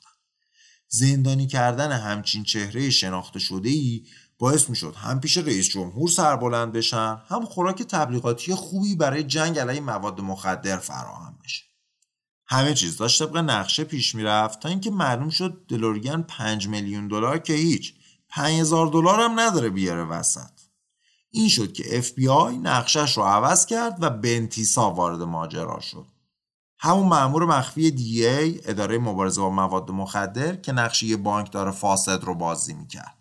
S1: زندانی کردن همچین چهره شناخته شده ای باعث می شد هم پیش رئیس جمهور سربلند بشن هم خوراک تبلیغاتی خوبی برای جنگ علیه مواد مخدر فراهم بشه. همه چیز داشت طبق نقشه پیش می‌رفت تا اینکه معلوم شد دلوریان 5 میلیون دلار که هیچ 5000 دلار هم نداره بیاره وسط. این شد که FBI نقشش رو عوض کرد و بنتیسا وارد ماجرا شد. همون مأمور مخفی DEA اداره مبارزه با مواد مخدر که نقشه بانکدار فاسد رو بازی می‌کرد.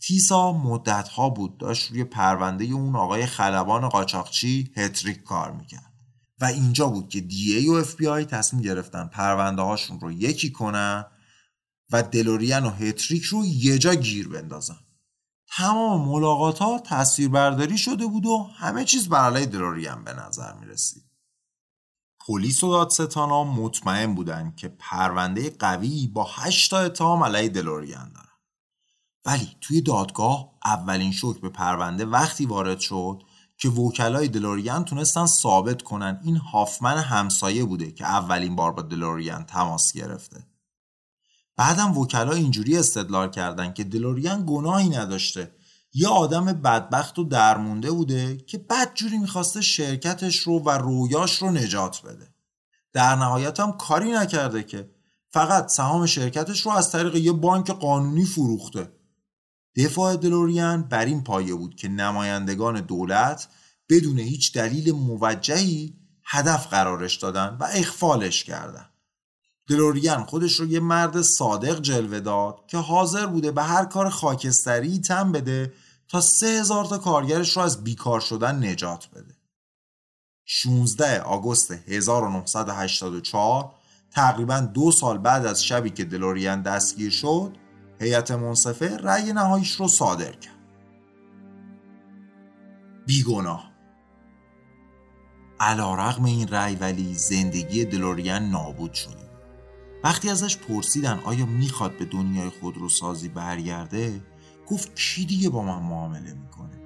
S1: تیسا مدت ها بود داشت روی پرونده اون آقای خلبان قاچاقچی هتریک کار می‌کرد. و اینجا بود که DEA و اف بی آی تصمیم گرفتن پرونده هاشون رو یکی کنن و دلوریان و هتریک رو یه جا گیر بندازن. تمام ملاقات ها برداری شده بود و همه چیز بر علیه دلوریان به نظر می رسید. پلیس و دادستان ها مطمئن بودن که پرونده قوی با 8 تا اتهام علیه دلوریان دارن. ولی توی دادگاه اولین شوک به پرونده وقتی وارد شد که وکلای دلوریان تونستن ثابت کنن این هافمن همسایه بوده که اولین بار با دلوریان تماس گرفته. بعدم وکلا اینجوری استدلال کردن که دلوریان گناهی نداشته یه آدم بدبخت و درمونده بوده که بدجوری می‌خواسته شرکتش رو و رویاش رو نجات بده. در نهایت هم کاری نکرده که فقط سهام شرکتش رو از طریق یه بانک قانونی فروخته. دفاع دلوریان بر این پایه بود که نمایندگان دولت بدون هیچ دلیل موجهی هدف قرارش دادن و اخفالش کردن. دلوریان خودش رو یه مرد صادق جلوه داد که حاضر بوده به هر کار خاکستری تم بده تا سه هزار تا کارگرش رو از بیکار شدن نجات بده. 16 آگوست 1984 تقریبا دو سال بعد از شبی که دلوریان دستگیر شد هیئت منصفه رأی نهاییش رو صادر کرد. بیگناه. علا رقم این رأی ولی زندگی دلوریان نابود شده. وقتی ازش پرسیدن آیا می‌خواد به دنیای خودروسازی برگرده گفت کی دیگه با من معامله می‌کنه؟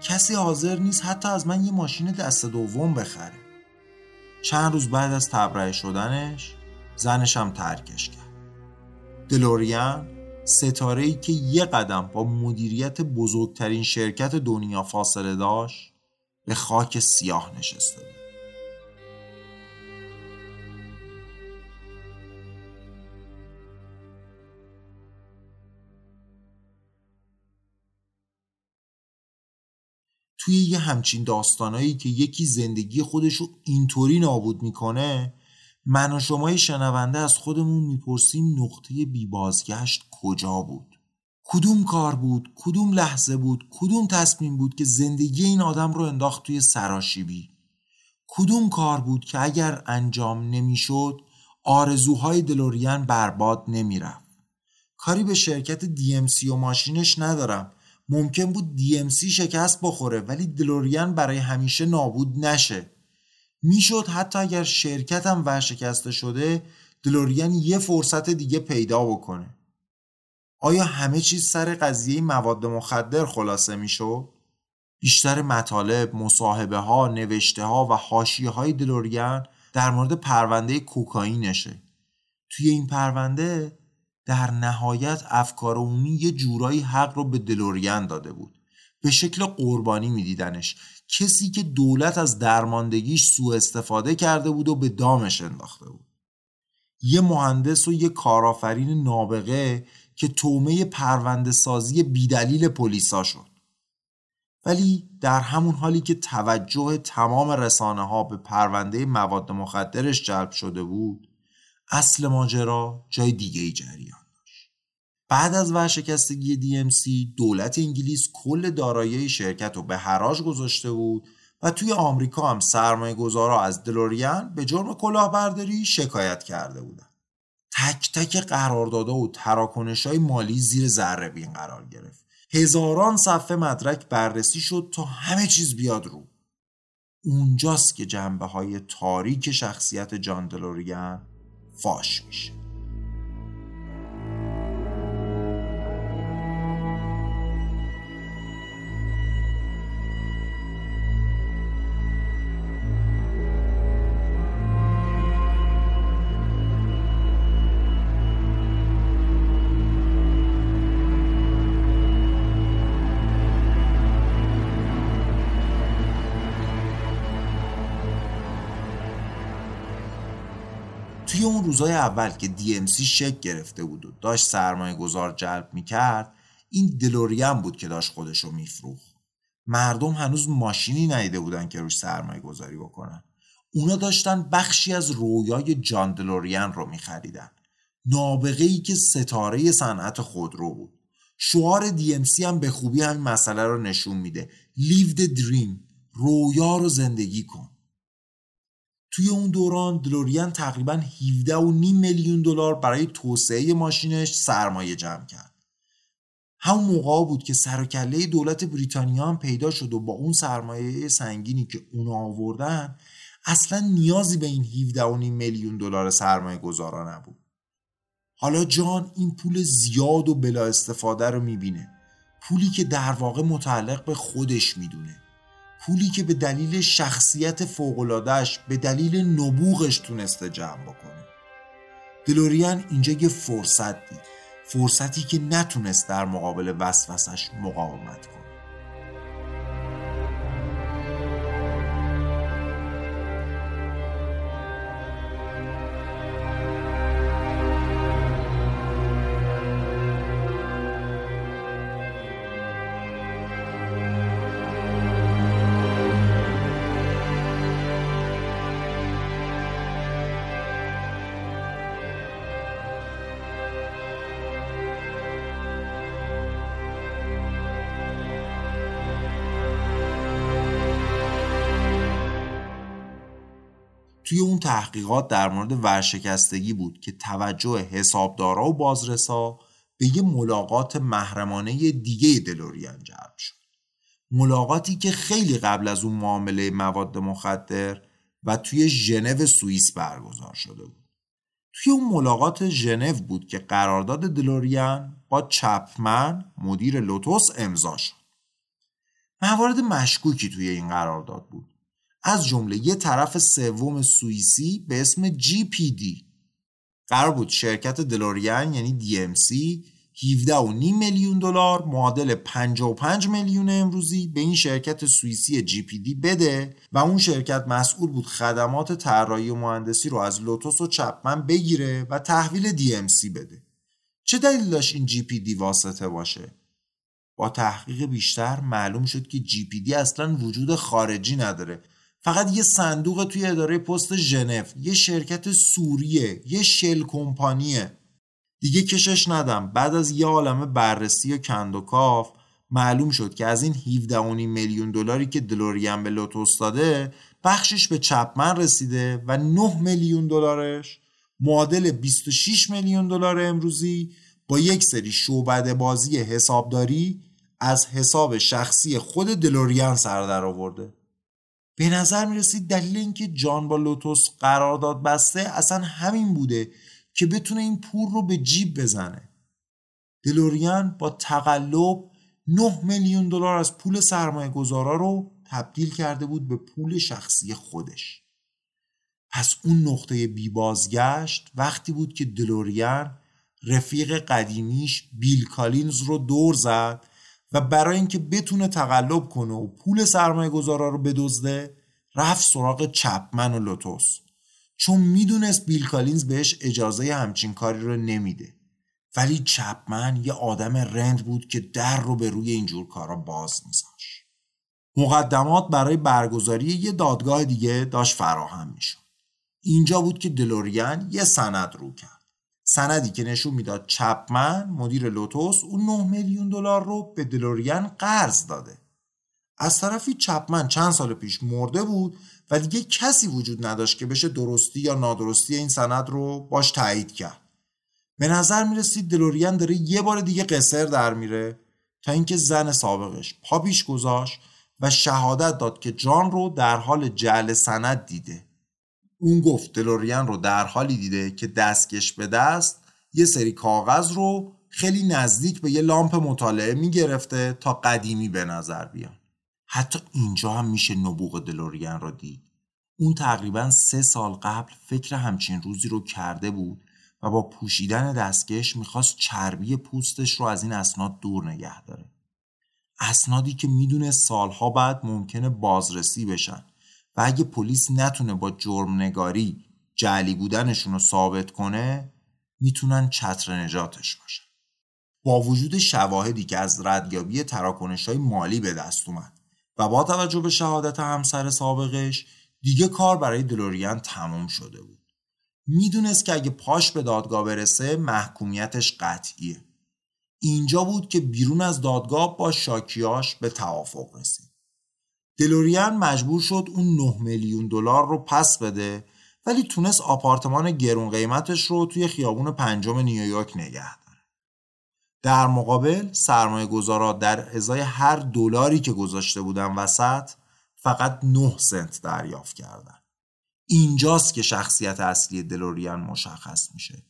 S1: کسی حاضر نیست حتی از من یه ماشین دست دوم بخره. چند روز بعد از تبرئه شدنش زنش هم ترکش کرد. دلوریان ستاره ای که یه قدم با مدیریت بزرگترین شرکت دنیا فاصله داشت به خاک سیاه نشسته بود. توی یه همچین داستانایی که یکی زندگی خودشو اینطوری نابود می‌کنه من و شمای شنونده از خودمون می‌پرسیم نقطه بیبازگشت کجا بود؟ کدوم کار بود؟ کدوم لحظه بود؟ کدوم تصمیم بود که زندگی این آدم رو انداخت توی سراشیبی؟ کدوم کار بود که اگر انجام نمی‌شد آرزوهای دلوریان برباد نمی‌رفت؟ کاری به شرکت DMC و ماشینش ندارم. ممکن بود DMC شکست بخوره ولی دلوریان برای همیشه نابود نشه می‌شد حتی اگر شرکتم ورشکسته شده دلوریان یه فرصت دیگه پیدا بکنه آیا همه چیز سر قضیه مواد مخدر خلاصه می‌شد؟ بیشتر مطالب، مصاحبه ها، نوشته ها و حاشیه های دلوریان در مورد پرونده کوکائینشه. توی این پرونده در نهایت افکار عمومی یه جورایی حق رو به دلوریان داده بود. به شکل قربانی میدیدنش کسی که دولت از درماندگیش سوء استفاده کرده بود و به دامش انداخته بود. یه مهندس و یه کارآفرین نابغه که تومه پرونده سازی بیدلیل پلیسا شد. ولی در همون حالی که توجه تمام رسانه ها به پرونده مواد مخدرش جلب شده بود اصل ماجرا جای دیگه ای جریان داشت. بعد از ورشکستگی DMC دولت انگلیس کل دارایی شرکت رو به حراج گذاشته بود و توی آمریکا هم سرمایه گذارا از دلوریان به جرم کلاهبرداری شکایت کرده بودن. تک تک قراردادها و تراکنش های مالی زیر ذره بین قرار گرفت هزاران صفحه مدرک بررسی شد تا همه چیز بیاد رو اونجاست که جنبه های تاریک شخصیت جان دلوریان fósseis. روزای اول که DMC شک گرفته بود و داشت سرمایه گذار جلب می‌کرد این دلوریان بود که داشت خودش رو میفروخت. مردم هنوز ماشینی ندیده بودن که روش سرمایه گذاری بکنن. اونا داشتن بخشی از رویای جان دلوریان رو میخریدن. نابغه ای که ستاره صنعت خودرو بود. شعار DMC هم به خوبی همین مسئله رو نشون میده. Live the dream. رویا رو زندگی کن. توی اون دوران دلوریان تقریبا 17 و نیم میلیون دلار برای توسعه ماشینش سرمایه جمع کرد. همون موقع بود که سر دولت بریتانیا هم پیدا شد و با اون سرمایه سنگینی که اونا آوردن اصلا نیازی به این 17 میلیون دلار سرمایه گذارا نبود. حالا جان این پول زیاد و بلا استفاده رو می‌بینه. پولی که در واقع متعلق به خودش می‌دونه. پولی که به دلیل شخصیت فوقلادهش به دلیل نبوغش تونسته جمع بکنه. دلوریان اینجا یه فرصت دید فرصتی که نتونست در مقابل وسوسش مقاومت کنه. توی اون تحقیقات در مورد ورشکستگی بود که توجه حسابدارا و بازرسا به یه ملاقات محرمانه دیگه دلوریان جلب شد. ملاقاتی که خیلی قبل از اون معامله مواد مخدر و توی ژنو سوئیس برگزار شده بود. توی اون ملاقات ژنو بود که قرارداد دلوریان با چپمن مدیر لوتوس امضا شد. موارد مشکوکی توی این قرارداد بود. از جمله یه طرف سوم سوئیسی به اسم GPD قرار بود شرکت دلوریان یعنی DMC 17.5 میلیون دلار معادل 55 میلیون امروزی به این شرکت سوئیسی GPD بده و اون شرکت مسئول بود خدمات طراحی و مهندسی رو از لوتوس و چپمن بگیره و تحویل DMC بده. چه دلیل داشت این GPD واسطه باشه؟ با تحقیق بیشتر معلوم شد که GPD اصلا وجود خارجی نداره. فقط یه صندوق توی اداره پست ژنو یه شرکت سوریه یه شل کمپانیه. دیگه کشش ندم. بعد از یه عالمه بررسی و کند و کاف معلوم شد که از این 17 میلیون دلاری که دلوریان به لوتوس داده بخشش به چپمن رسیده و 9 میلیون دلارش معادل 26 میلیون دلار امروزی با یک سری شعبده بازی حسابداری از حساب شخصی خود دلوریان سر در آورده. به نظر می رسید دلیل اینکه جان با لوتوس قرارداد بسته اصلا همین بوده که بتونه این پول رو به جیب بزنه. دلوریان با تقلب 9 میلیون دلار از پول سرمایه گذارا رو تبدیل کرده بود به پول شخصی خودش. پس اون نقطه بی بازگشت وقتی بود که دلوریان رفیق قدیمیش بیل کالینز رو دور زد و برای اینکه بتونه تقلب کنه و پول سرمایه گذارا رو بدزده رفت سراغ چپمن و لوتوس. چون می‌دونست بیل کالینز بهش اجازه همچین کاری رو نمیده. ولی چپمن یه آدم رند بود که در رو به روی اینجور کارا باز میذاش. مقدمات برای برگزاری یه دادگاه دیگه داشت فراهم می‌شد. اینجا بود که دلوریان یه سند رو کرد. سندی که نشون می‌داد چپمن مدیر لوتوس اون 9 میلیون دلار رو به دلوریان قرض داده. از طرفی چپمن چند سال پیش مرده بود و دیگه کسی وجود نداشت که بشه درستی یا نادرستی این سند رو باش تایید کرد. به نظر می‌رسید دلوریان داره یه بار دیگه قصر در میره تا اینکه زن سابقش پا پیش گذاشت و شهادت داد که جان رو در حال جعل سند دیده. اون گفت دلوریان رو در حالی دیده که دستکش به دست یه سری کاغذ رو خیلی نزدیک به یه لامپ مطالعه می‌گرفته تا قدیمی به نظر بیان حتی اینجا هم میشه نبوغ دلوریان رو دید. اون تقریبا سه سال قبل فکر همچین روزی رو کرده بود و با پوشیدن دستکش می‌خواست چربی پوستش رو از این اسناد دور نگه داره. اسنادی که می‌دونه سالها بعد ممکنه بازرسی بشن. و اگه پلیس نتونه با جرم نگاری جعلی بودنشون رو ثابت کنه می‌تونن چتر نجاتش باشن. با وجود شواهدی که از ردیابی تراکنش های مالی به دست اومد و با توجه به شهادت همسر سابقش دیگه کار برای دلوریان تموم شده بود. می‌دونست که اگه پاش به دادگاه برسه محکومیتش قطعیه. اینجا بود که بیرون از دادگاه با شاکیاش به توافق رسید. دلوریان مجبور شد اون 9 میلیون دلار رو پس بده ولی تونست آپارتمان گرون قیمتش رو توی خیابون پنجم نیویورک نگه داره. در مقابل سرمایه گذارا در ازای هر دلاری که گذاشته بودن وسط فقط 9 سنت دریافت کردن. اینجاست که شخصیت اصلی دلوریان مشخص میشه.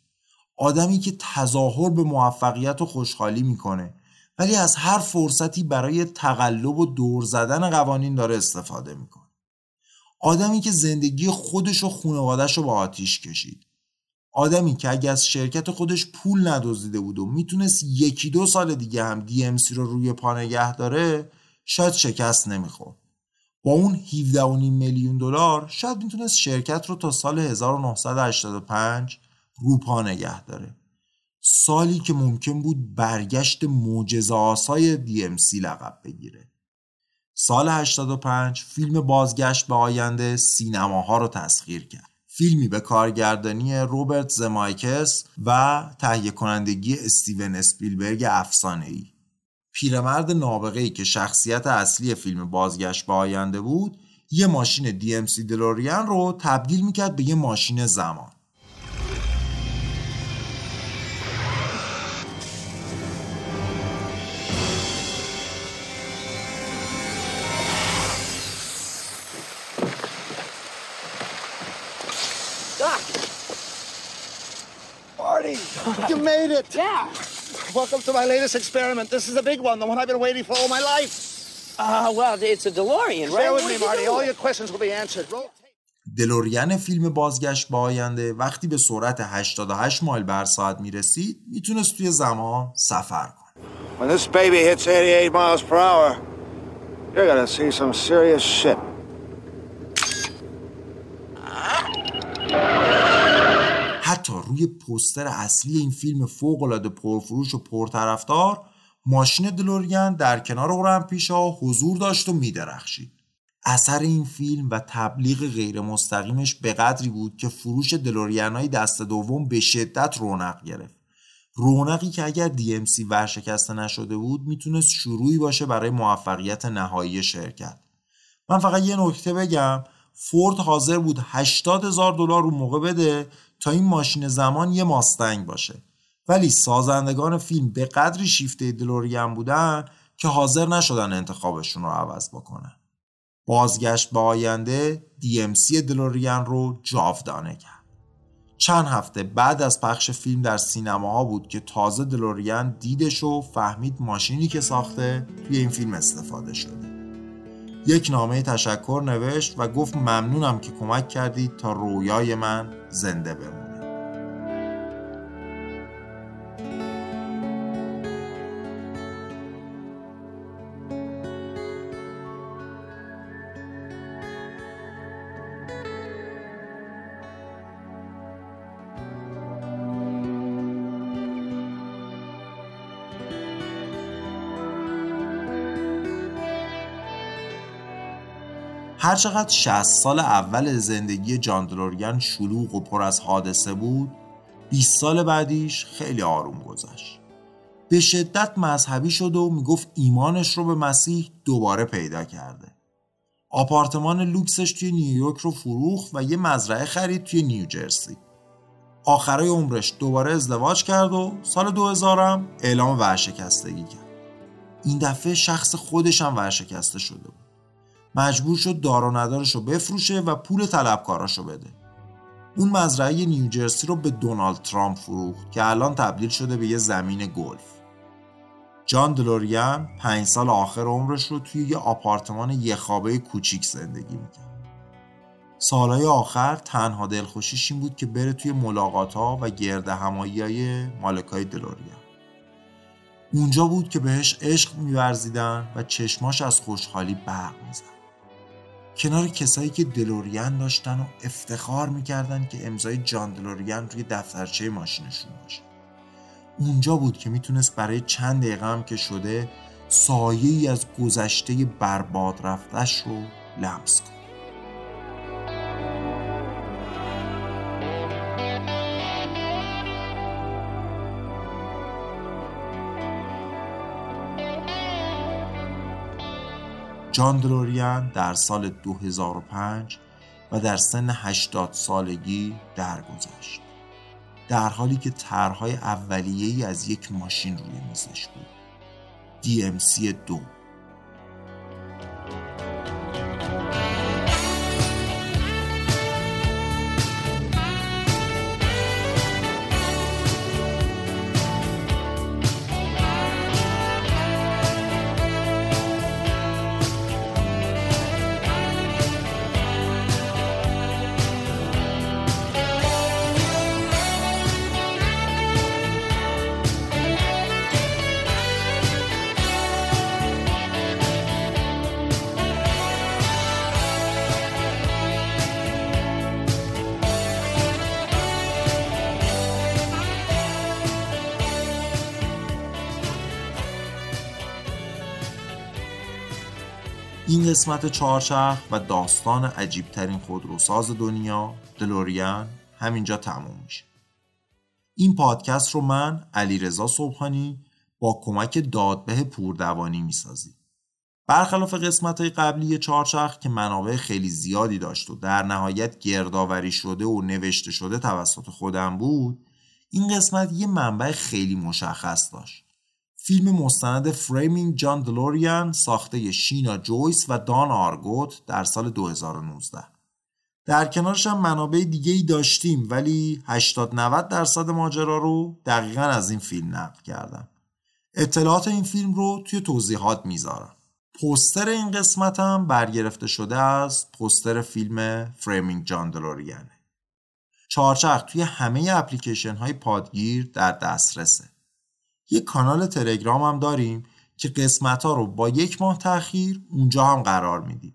S1: آدمی که تظاهر به موفقیت و خوشحالی می‌کنه ولی از هر فرصتی برای تقلب و دور زدن قوانین داره استفاده می‌کنه. آدمی که زندگی خودش و خانوادش رو به آتیش کشید. آدمی که اگه از شرکت خودش پول ندزدیده بود و می‌تونست یکی دو سال دیگه هم DMC رو روی پا نگه داره شاید شکست نمی‌خورد. با اون 17.5 میلیون دلار شاید می‌تونست شرکت رو تا سال 1985 رو پا نگه داره. سالی که ممکن بود برگشت معجزه آسای DMC لقب بگیره. سال 85 فیلم بازگشت به آینده سینماها رو تسخیر کرد. فیلمی به کارگردانی روبرت زمایکس و تهیه کنندگی استیون اسپیلبرگ افسانه ای. پیرمرد نابغه ای که شخصیت اصلی فیلم بازگشت به آینده بود یه ماشین DMC دلوریان رو تبدیل می‌کرد به یه ماشین زمان.
S4: It!
S5: Yeah.
S4: Welcome to my latest experiment. This is the big one, the one I've been waiting for all my life.
S5: Uh, well, it's a DeLorean, right?
S4: Bear with me, Marty. All your questions will be answered.
S1: دلوریان فیلم بازگشت به آینده وقتی به سرعت 88 مایل بر ساعت می‌رسید می‌تونست توی زمان سفر کنه.
S6: When this baby hits 88 miles per hour, you're gonna see some serious shit.
S1: حتی روی پوستر اصلی این فیلم فوق‌العاده پرفروش و پرطرفدار ماشین دلوریان در کنار اورمپیشا حضور داشت و میدرخشید. اثر این فیلم و تبلیغ غیر مستقیمش به قدری بود که فروش دلوریان های دست دوم به شدت رونق گرفت. رونقی که اگر DMC ورشکسته نشده بود می‌تونست شروعی باشه برای موفقیت نهایی شرکت. من فقط یه نکته بگم فورد حاضر بود 80 هزار دلار رو موقع بده تا این ماشین زمان یه ماستنگ باشه. ولی سازندگان فیلم به قدری شیفته دلوریان بودن که حاضر نشدن انتخابشون رو عوض بکنن. بازگشت به آینده DMC دلوریان رو جاودانه کرد. چند هفته بعد از پخش فیلم در سینماها بود که تازه دلوریان دیدش و فهمید ماشینی که ساخته توی این فیلم استفاده شده. یک نامه تشکر نوشت و گفت ممنونم که کمک کردید تا رویای من زنده بمونه هرچقدر 60 سال اول زندگی جان دلوریان شلوغ و پر از حادثه بود 20 سال بعدیش خیلی آروم گذشت. به شدت مذهبی شد و می‌گفت ایمانش رو به مسیح دوباره پیدا کرده. آپارتمان لوکسش توی نیویورک رو فروخت و یه مزرعه خرید توی نیوجرسی آخرای عمرش دوباره ازدواج کرد و سال 2000 هم اعلام ورشکستگی کرد. این دفعه شخص خودش هم ورشکسته شده بود. مجبور شد دار و ندارش رو بفروشه و پول طلبکاراش رو بده. اون مزرعه نیوجرسی رو به دونالد ترامپ فروخت که الان تبدیل شده به یه زمین گلف. جان دلوریان پنج سال آخر عمرش رو توی یه آپارتمان یه خوابه کوچیک زندگی می‌کرد. سالهای آخر تنها دلخوشیش این بود که بره توی ملاقات ها و گرد همایی های مالکای دلوریان. اونجا بود که بهش عشق میورزیدن و چشماش از خوشحالی برق می‌زد. کنار کسایی که دلوریان داشتن و افتخار می‌کردن که امضای جان دلوریان روی دفترچه ماشینشون باشه. اونجا بود که می‌تونست برای چند دقیقه هم که شده سایه ای از گذشته برباد رفتش رو لمس کنه. جان دلوریان در سال 2005 و در سن 80 سالگی درگذشت. در حالی که طرحهای اولیه‌ای از یک ماشین روی میزش بود. DMC دو. قسمت چهارچرخ و داستان عجیبترین خودروساز دنیا دلوریان همینجا تموم میشه. این پادکست رو من علیرضا صبحانی با کمک دادبه پوردوانی می‌سازیم. برخلاف قسمت های قبلی چهارچرخ که منابع خیلی زیادی داشت و در نهایت گردآوری شده و نوشته شده توسط خودم بود این قسمت یه منبع خیلی مشخص داشت. فیلم مستند Framing John DeLorean ساخته شینا جویس و دان آرگوت در سال 2019 در کنارش هم منابع دیگه ای داشتیم ولی 80 90 درصد ماجرا رو دقیقا از این فیلم نقل کردم. اطلاعات این فیلم رو توی توضیحات می‌ذارم. پوستر این قسمت هم برگرفته شده از پوستر فیلم Framing John DeLorean ه چارچرخ توی همه اپلیکیشن های پادگیر در دسترسه. یک کانال تلگرام هم داریم که قسمت ها رو با یک ماه تاخیر اونجا هم قرار میدیم.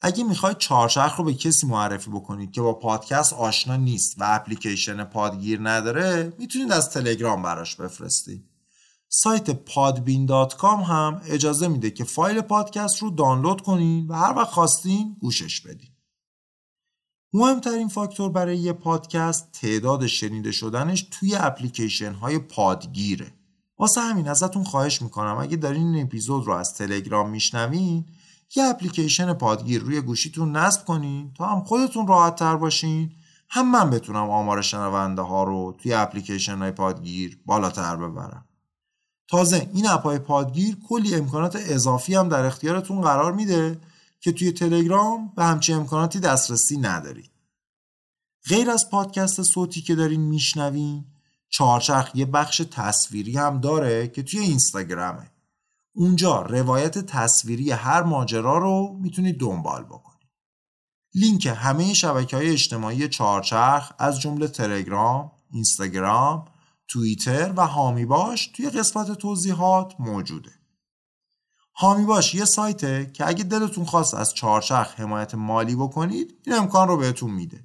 S1: اگه می‌خواید چهارچرخ رو به کسی معرفی بکنید که با پادکست آشنا نیست و اپلیکیشن پادگیر نداره می‌تونید از تلگرام براش بفرستید. سایت Podbean.com هم اجازه میده که فایل پادکست رو دانلود کنین و هر وقت خواستین گوشش بدین. مهمترین فاکتور برای یه پادکست تعداد شنیده شدنش توی اپلیکیشن های پادگیره. واسه همین ازتون خواهش می‌کنم اگه دارین این اپیزود رو از تلگرام میشنوین یه اپلیکیشن پادگیر روی گوشیتون نصب کنین تا هم خودتون راحت تر باشین. هم من بتونم آمار شنونده ها رو توی اپلیکیشن های پادگیر بالاتر ببرم. تازه این اپای پادگیر کلی امکانات اضافی هم در اختیارتون قرار میده که توی تلگرام به همچی امکاناتی دسترسی ندارید. غیر از پادکست صوتی که دارین میشنوین چهارچرخ یه بخش تصویری هم داره که توی اینستاگرامه. اونجا روایت تصویری هر ماجرا رو می‌تونید دنبال بکنید لینک همه شبکه های اجتماعی چهارچرخ از جمله تلگرام، اینستاگرام، توییتر و هامی باش توی قسمت توضیحات موجوده. هامی باش یه سایته که اگه دلتون خواست از چهارچرخ حمایت مالی بکنید این امکان رو بهتون میده.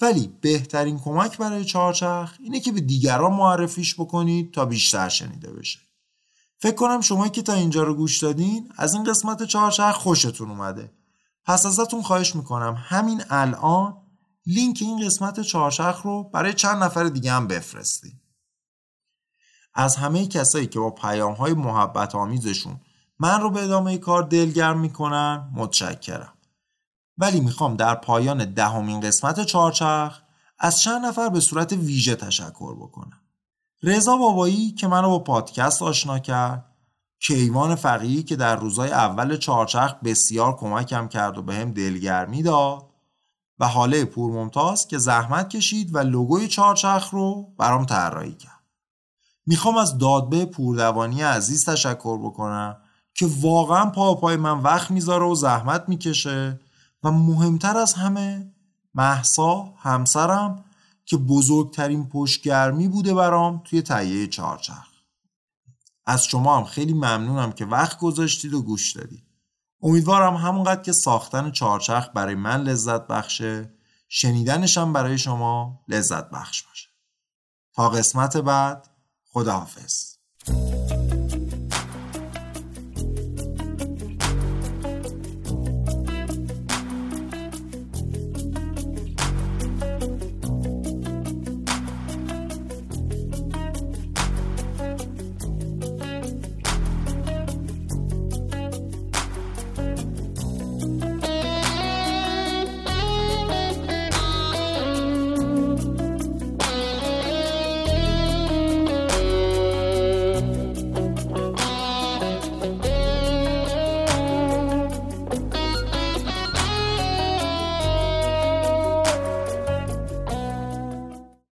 S1: ولی بهترین کمک برای چهارچرخ اینه که به دیگران معرفیش بکنید تا بیشتر شنیده بشه. فکر کنم شما که تا اینجا رو گوش دادین از این قسمت چهارچرخ خوشتون اومده. پس ازتون خواهش می‌کنم همین الان لینک این قسمت چهارچرخ رو برای چند نفر دیگه هم بفرستید از همه کسایی که با پیام های محبت آمیزشون من رو به ادامه کار دلگرم می‌کنن متشکرم. ولی می‌خوام در پایان دهمین قسمت چهارچرخ از چند نفر به صورت ویژه تشکر بکنم. رضا بابایی که منو با پادکست آشنا کرد کیوان فقیهی که در روزای اول چهارچرخ بسیار کمکم کرد و به هم دلگرمی داد و حاله پور ممتاز که زحمت کشید و لوگوی چهارچرخ رو برام طراحی کرد. می‌خوام از دادبه پوردوانی عزیز تشکر بکنم که واقعا پا پای من وقت می‌ذاره و زحمت می‌کشه و مهمتر از همه محسا همسرم که بزرگترین پشتگرمی بوده برام توی تهیه چهارچرخ. از شما هم خیلی ممنونم که وقت گذاشتید و گوش دادید. امیدوارم همونقدر که ساختن چهارچرخ برای من لذت بخشه شنیدنشم برای شما لذت بخش باشه. تا قسمت بعد خداحافظ.